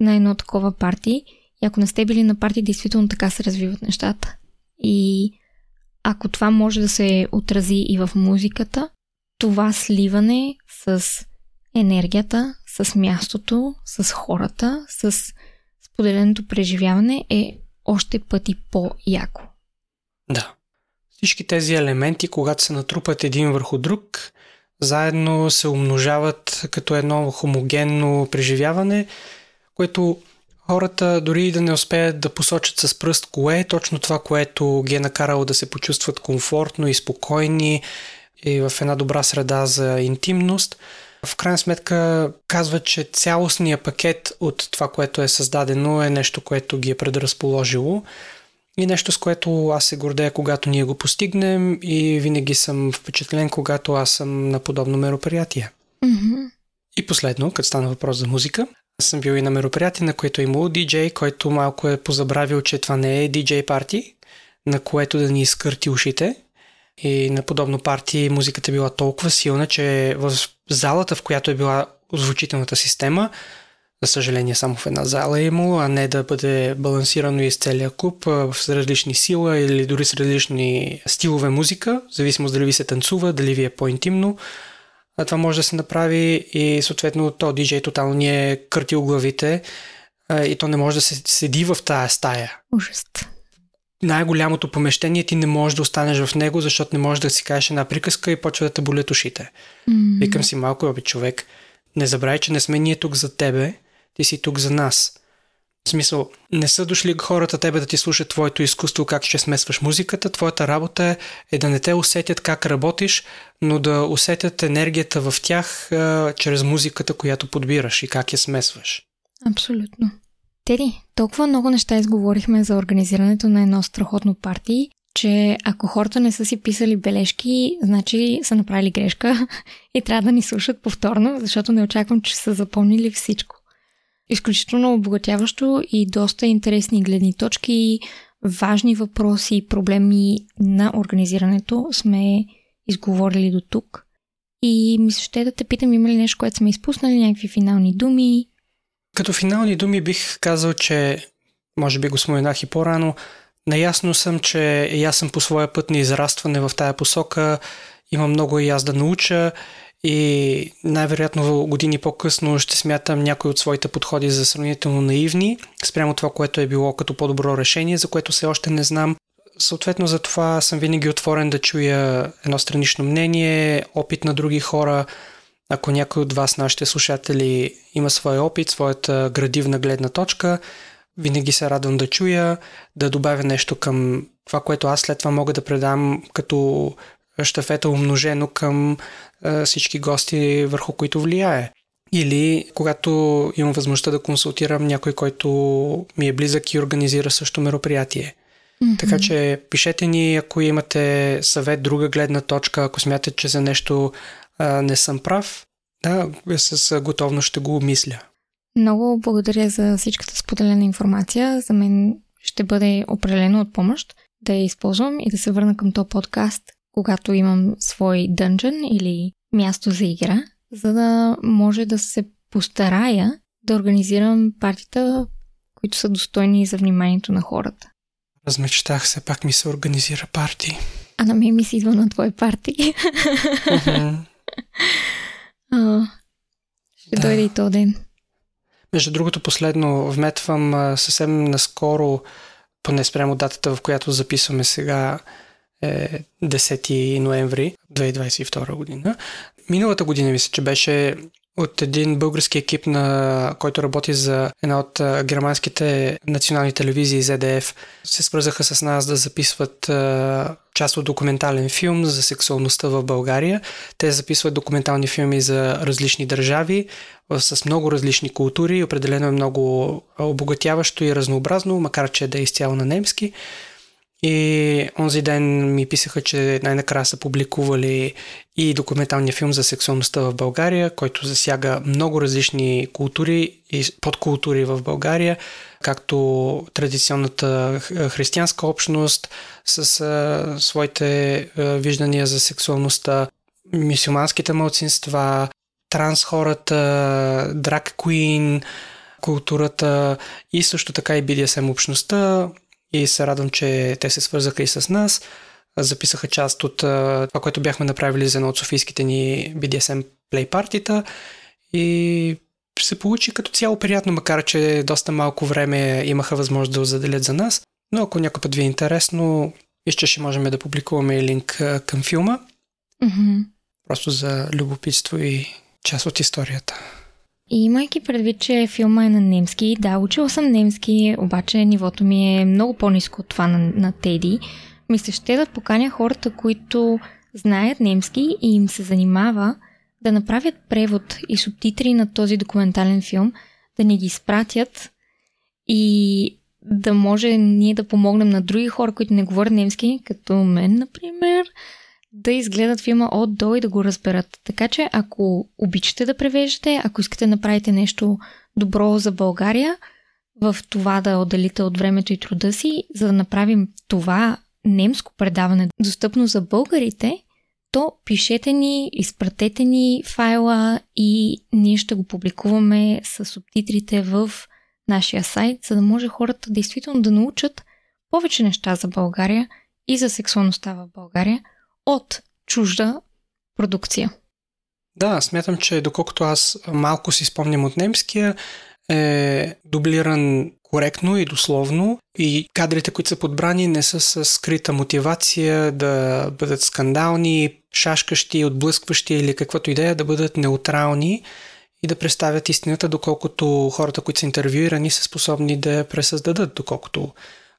на едно такова парти – и ако не сте били на парти, действително така се развиват нещата. И ако това може да се отрази и в музиката, това сливане с енергията, с мястото, с хората, с споделеното преживяване е още пъти по-яко. Да. Всички тези елементи, когато се натрупат един върху друг, заедно се умножават като едно хомогенно преживяване, което хората дори да не успеят да посочат с пръст кое е точно това, което ги е накарало да се почувстват комфортно и спокойни и в една добра среда за интимност. В крайна сметка казва, че цялостният пакет от това, което е създадено е нещо, което ги е предразположило и нещо, с което аз се гордея, когато ние го постигнем и винаги съм впечатлен, когато аз съм на подобно мероприятие. Mm-hmm. И последно, като стана въпрос за музика, аз съм бил и на мероприятие, на което е имало диджей, който малко е позабравил, че това не е диджей парти, на което да ни изкърти ушите. И на подобно парти музиката е била толкова силна, че в залата, в която е била озвучителната система, за съжаление само в една зала е имало, а не да бъде балансирано из целия клуб с различни сила или дори с различни стилове музика, в зависимост дали ви се танцува, дали ви е по-интимно а това може да се направи и съответно то диджей тотално ни е къртил главите и то не може да се седи в тая стая. Ужас. Най-голямото помещение ти не можеш да останеш в него, защото не можеш да си кажеш една приказка и почва да те болят ушите. Mm. Викам си малко, бе, човек, не забравяй, че не сме ние тук за тебе, ти си тук за нас. В смисъл, не са дошли хората тебе да ти слушат твоето изкуство, как ще смесваш музиката. Твоята работа е, е да не те усетят как работиш, но да усетят енергията в тях а, чрез музиката, която подбираш и как я смесваш. Абсолютно. Теди, толкова много неща изговорихме за организирането на едно страхотно парти, че ако хората не са си писали бележки, значи са направили грешка и трябва да ни слушат повторно, защото не очаквам, че са запомнили всичко. Изключително обогатяващо и доста интересни гледни точки, важни въпроси и проблеми на организирането сме изговорили до тук. И мисля, ще да те питам, има ли нещо, което сме изпуснали, някакви финални думи? Като финални думи бих казал, че може би го споменах и по-рано, наясно съм, че и аз съм по своя път на израстване в тая посока, има много и аз да науча и най-вероятно години по-късно ще смятам някои от своите подходи за сравнително наивни, спрямо това, което е било като по-добро решение, за което все още не знам. Съответно за това съм винаги отворен да чуя едно странично мнение, опит на други хора. Ако някой от вас, нашите слушатели, има своя опит, своята градивна гледна точка, винаги се радвам да чуя, да добавя нещо към това, което аз след това мога да предам като щафета умножено към всички гости, върху които влияе. Или когато имам възможността да консултирам някой, който ми е близък и организира също мероприятие. Mm-hmm. Така че пишете ни, ако имате съвет, друга гледна точка, ако смятате, че за нещо а, не съм прав, да, с готовност ще го обмисля. Много благодаря за всичката споделена информация. За мен ще бъде определено от помощ да я използвам и да се върна към този подкаст, когато имам свой дънжен или място за игра, за да може да се постарая да организирам партията, които са достойни за вниманието на хората. Размечтах се, пак ми се организира парти. А на мен ми се идва на твой парти. Uh-huh. ще да. дойде и то ден. Между другото, последно вметвам съвсем наскоро, поне спрямо датата, в която записваме сега, е 10 ноември 2022 година. Миналата година мисля, че беше от един български екип, на който работи за една от германските национални телевизии ZDF, се свързаха с нас да записват част от документален филм за сексуалността в България. Те записват документални филми за различни държави, с много различни култури. Определено е много обогатяващо и разнообразно, макар че да е изцяло на немски. И онзи ден ми писаха, че най-накрая са публикували и документалния филм за сексуалността в България, който засяга много различни култури и подкултури в България, както традиционната християнска общност с своите виждания за сексуалността, мисюманските мълцинства, транс хората, драк куин, културата и също така и BDSM общността, и се радвам, че те се свързаха и с нас. Записаха част от това, което бяхме направили за едно от софийските ни BDSM Play партита и се получи като цяло приятно, макар че доста малко време имаха възможност да заделят за нас. Но ако някой път ви е интересно, вижте, ще можем да публикуваме линк към филма. Mm-hmm. Просто за любопитство и част от историята. И имайки предвид, че филма е на немски, да, учила съм немски, обаче нивото ми е много по-низко от това на, на Теди. Мисля, ще да поканя хората, които знаят немски и им се занимава да направят превод и субтитри на този документален филм, да ни ги изпратят и да може ние да помогнем на други хора, които не говорят немски, като мен, например, да изгледат филма от до и да го разберат. Така че, ако обичате да превеждате, ако искате да направите нещо добро за България, в това да отделите от времето и труда си, за да направим това немско предаване достъпно за българите, то пишете ни, изпратете ни файла и ние ще го публикуваме с субтитрите в нашия сайт, за да може хората действително да научат повече неща за България и за сексуалността в България – от чужда продукция. Да, смятам, че доколкото аз малко си спомням от немския, е дублиран коректно и дословно и кадрите, които са подбрани, не са с скрита мотивация да бъдат скандални, шашкащи, отблъскващи или каквато идея, да бъдат неутрални и да представят истината, доколкото хората, които са интервюирани, са способни да я пресъздадат, доколкото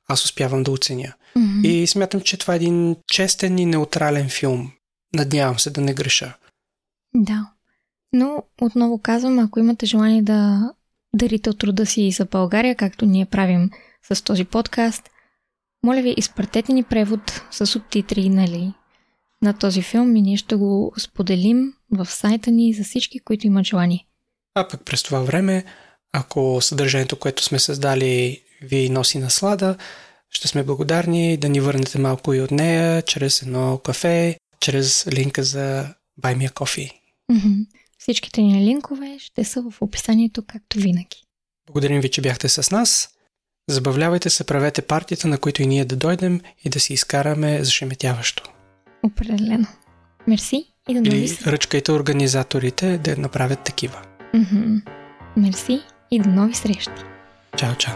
аз успявам да оценя. Mm-hmm. И смятам, че това е един честен и неутрален филм. Надявам се да не греша. Да. Но отново казвам, ако имате желание да дарите от труда си за България, както ние правим с този подкаст, моля ви, изпратете ни превод с субтитри, нали, на този филм и ние ще го споделим в сайта ни за всички, които имат желание. А пък през това време, ако съдържанието, което сме създали, ви носи наслада, ще сме благодарни да ни върнете малко и от нея, чрез едно кафе, чрез линка за Buy Me a Coffee. Mm-hmm. Всичките ни линкове ще са в описанието, както винаги. Благодарим ви, че бяхте с нас. Забавлявайте се, правете партията, на които и ние да дойдем и да си изкараме зашеметяващо. Определено. Мерси и до нови Или ръчкайте организаторите да направят такива. Mm-hmm. Мерси и до нови срещи. Чао, чао.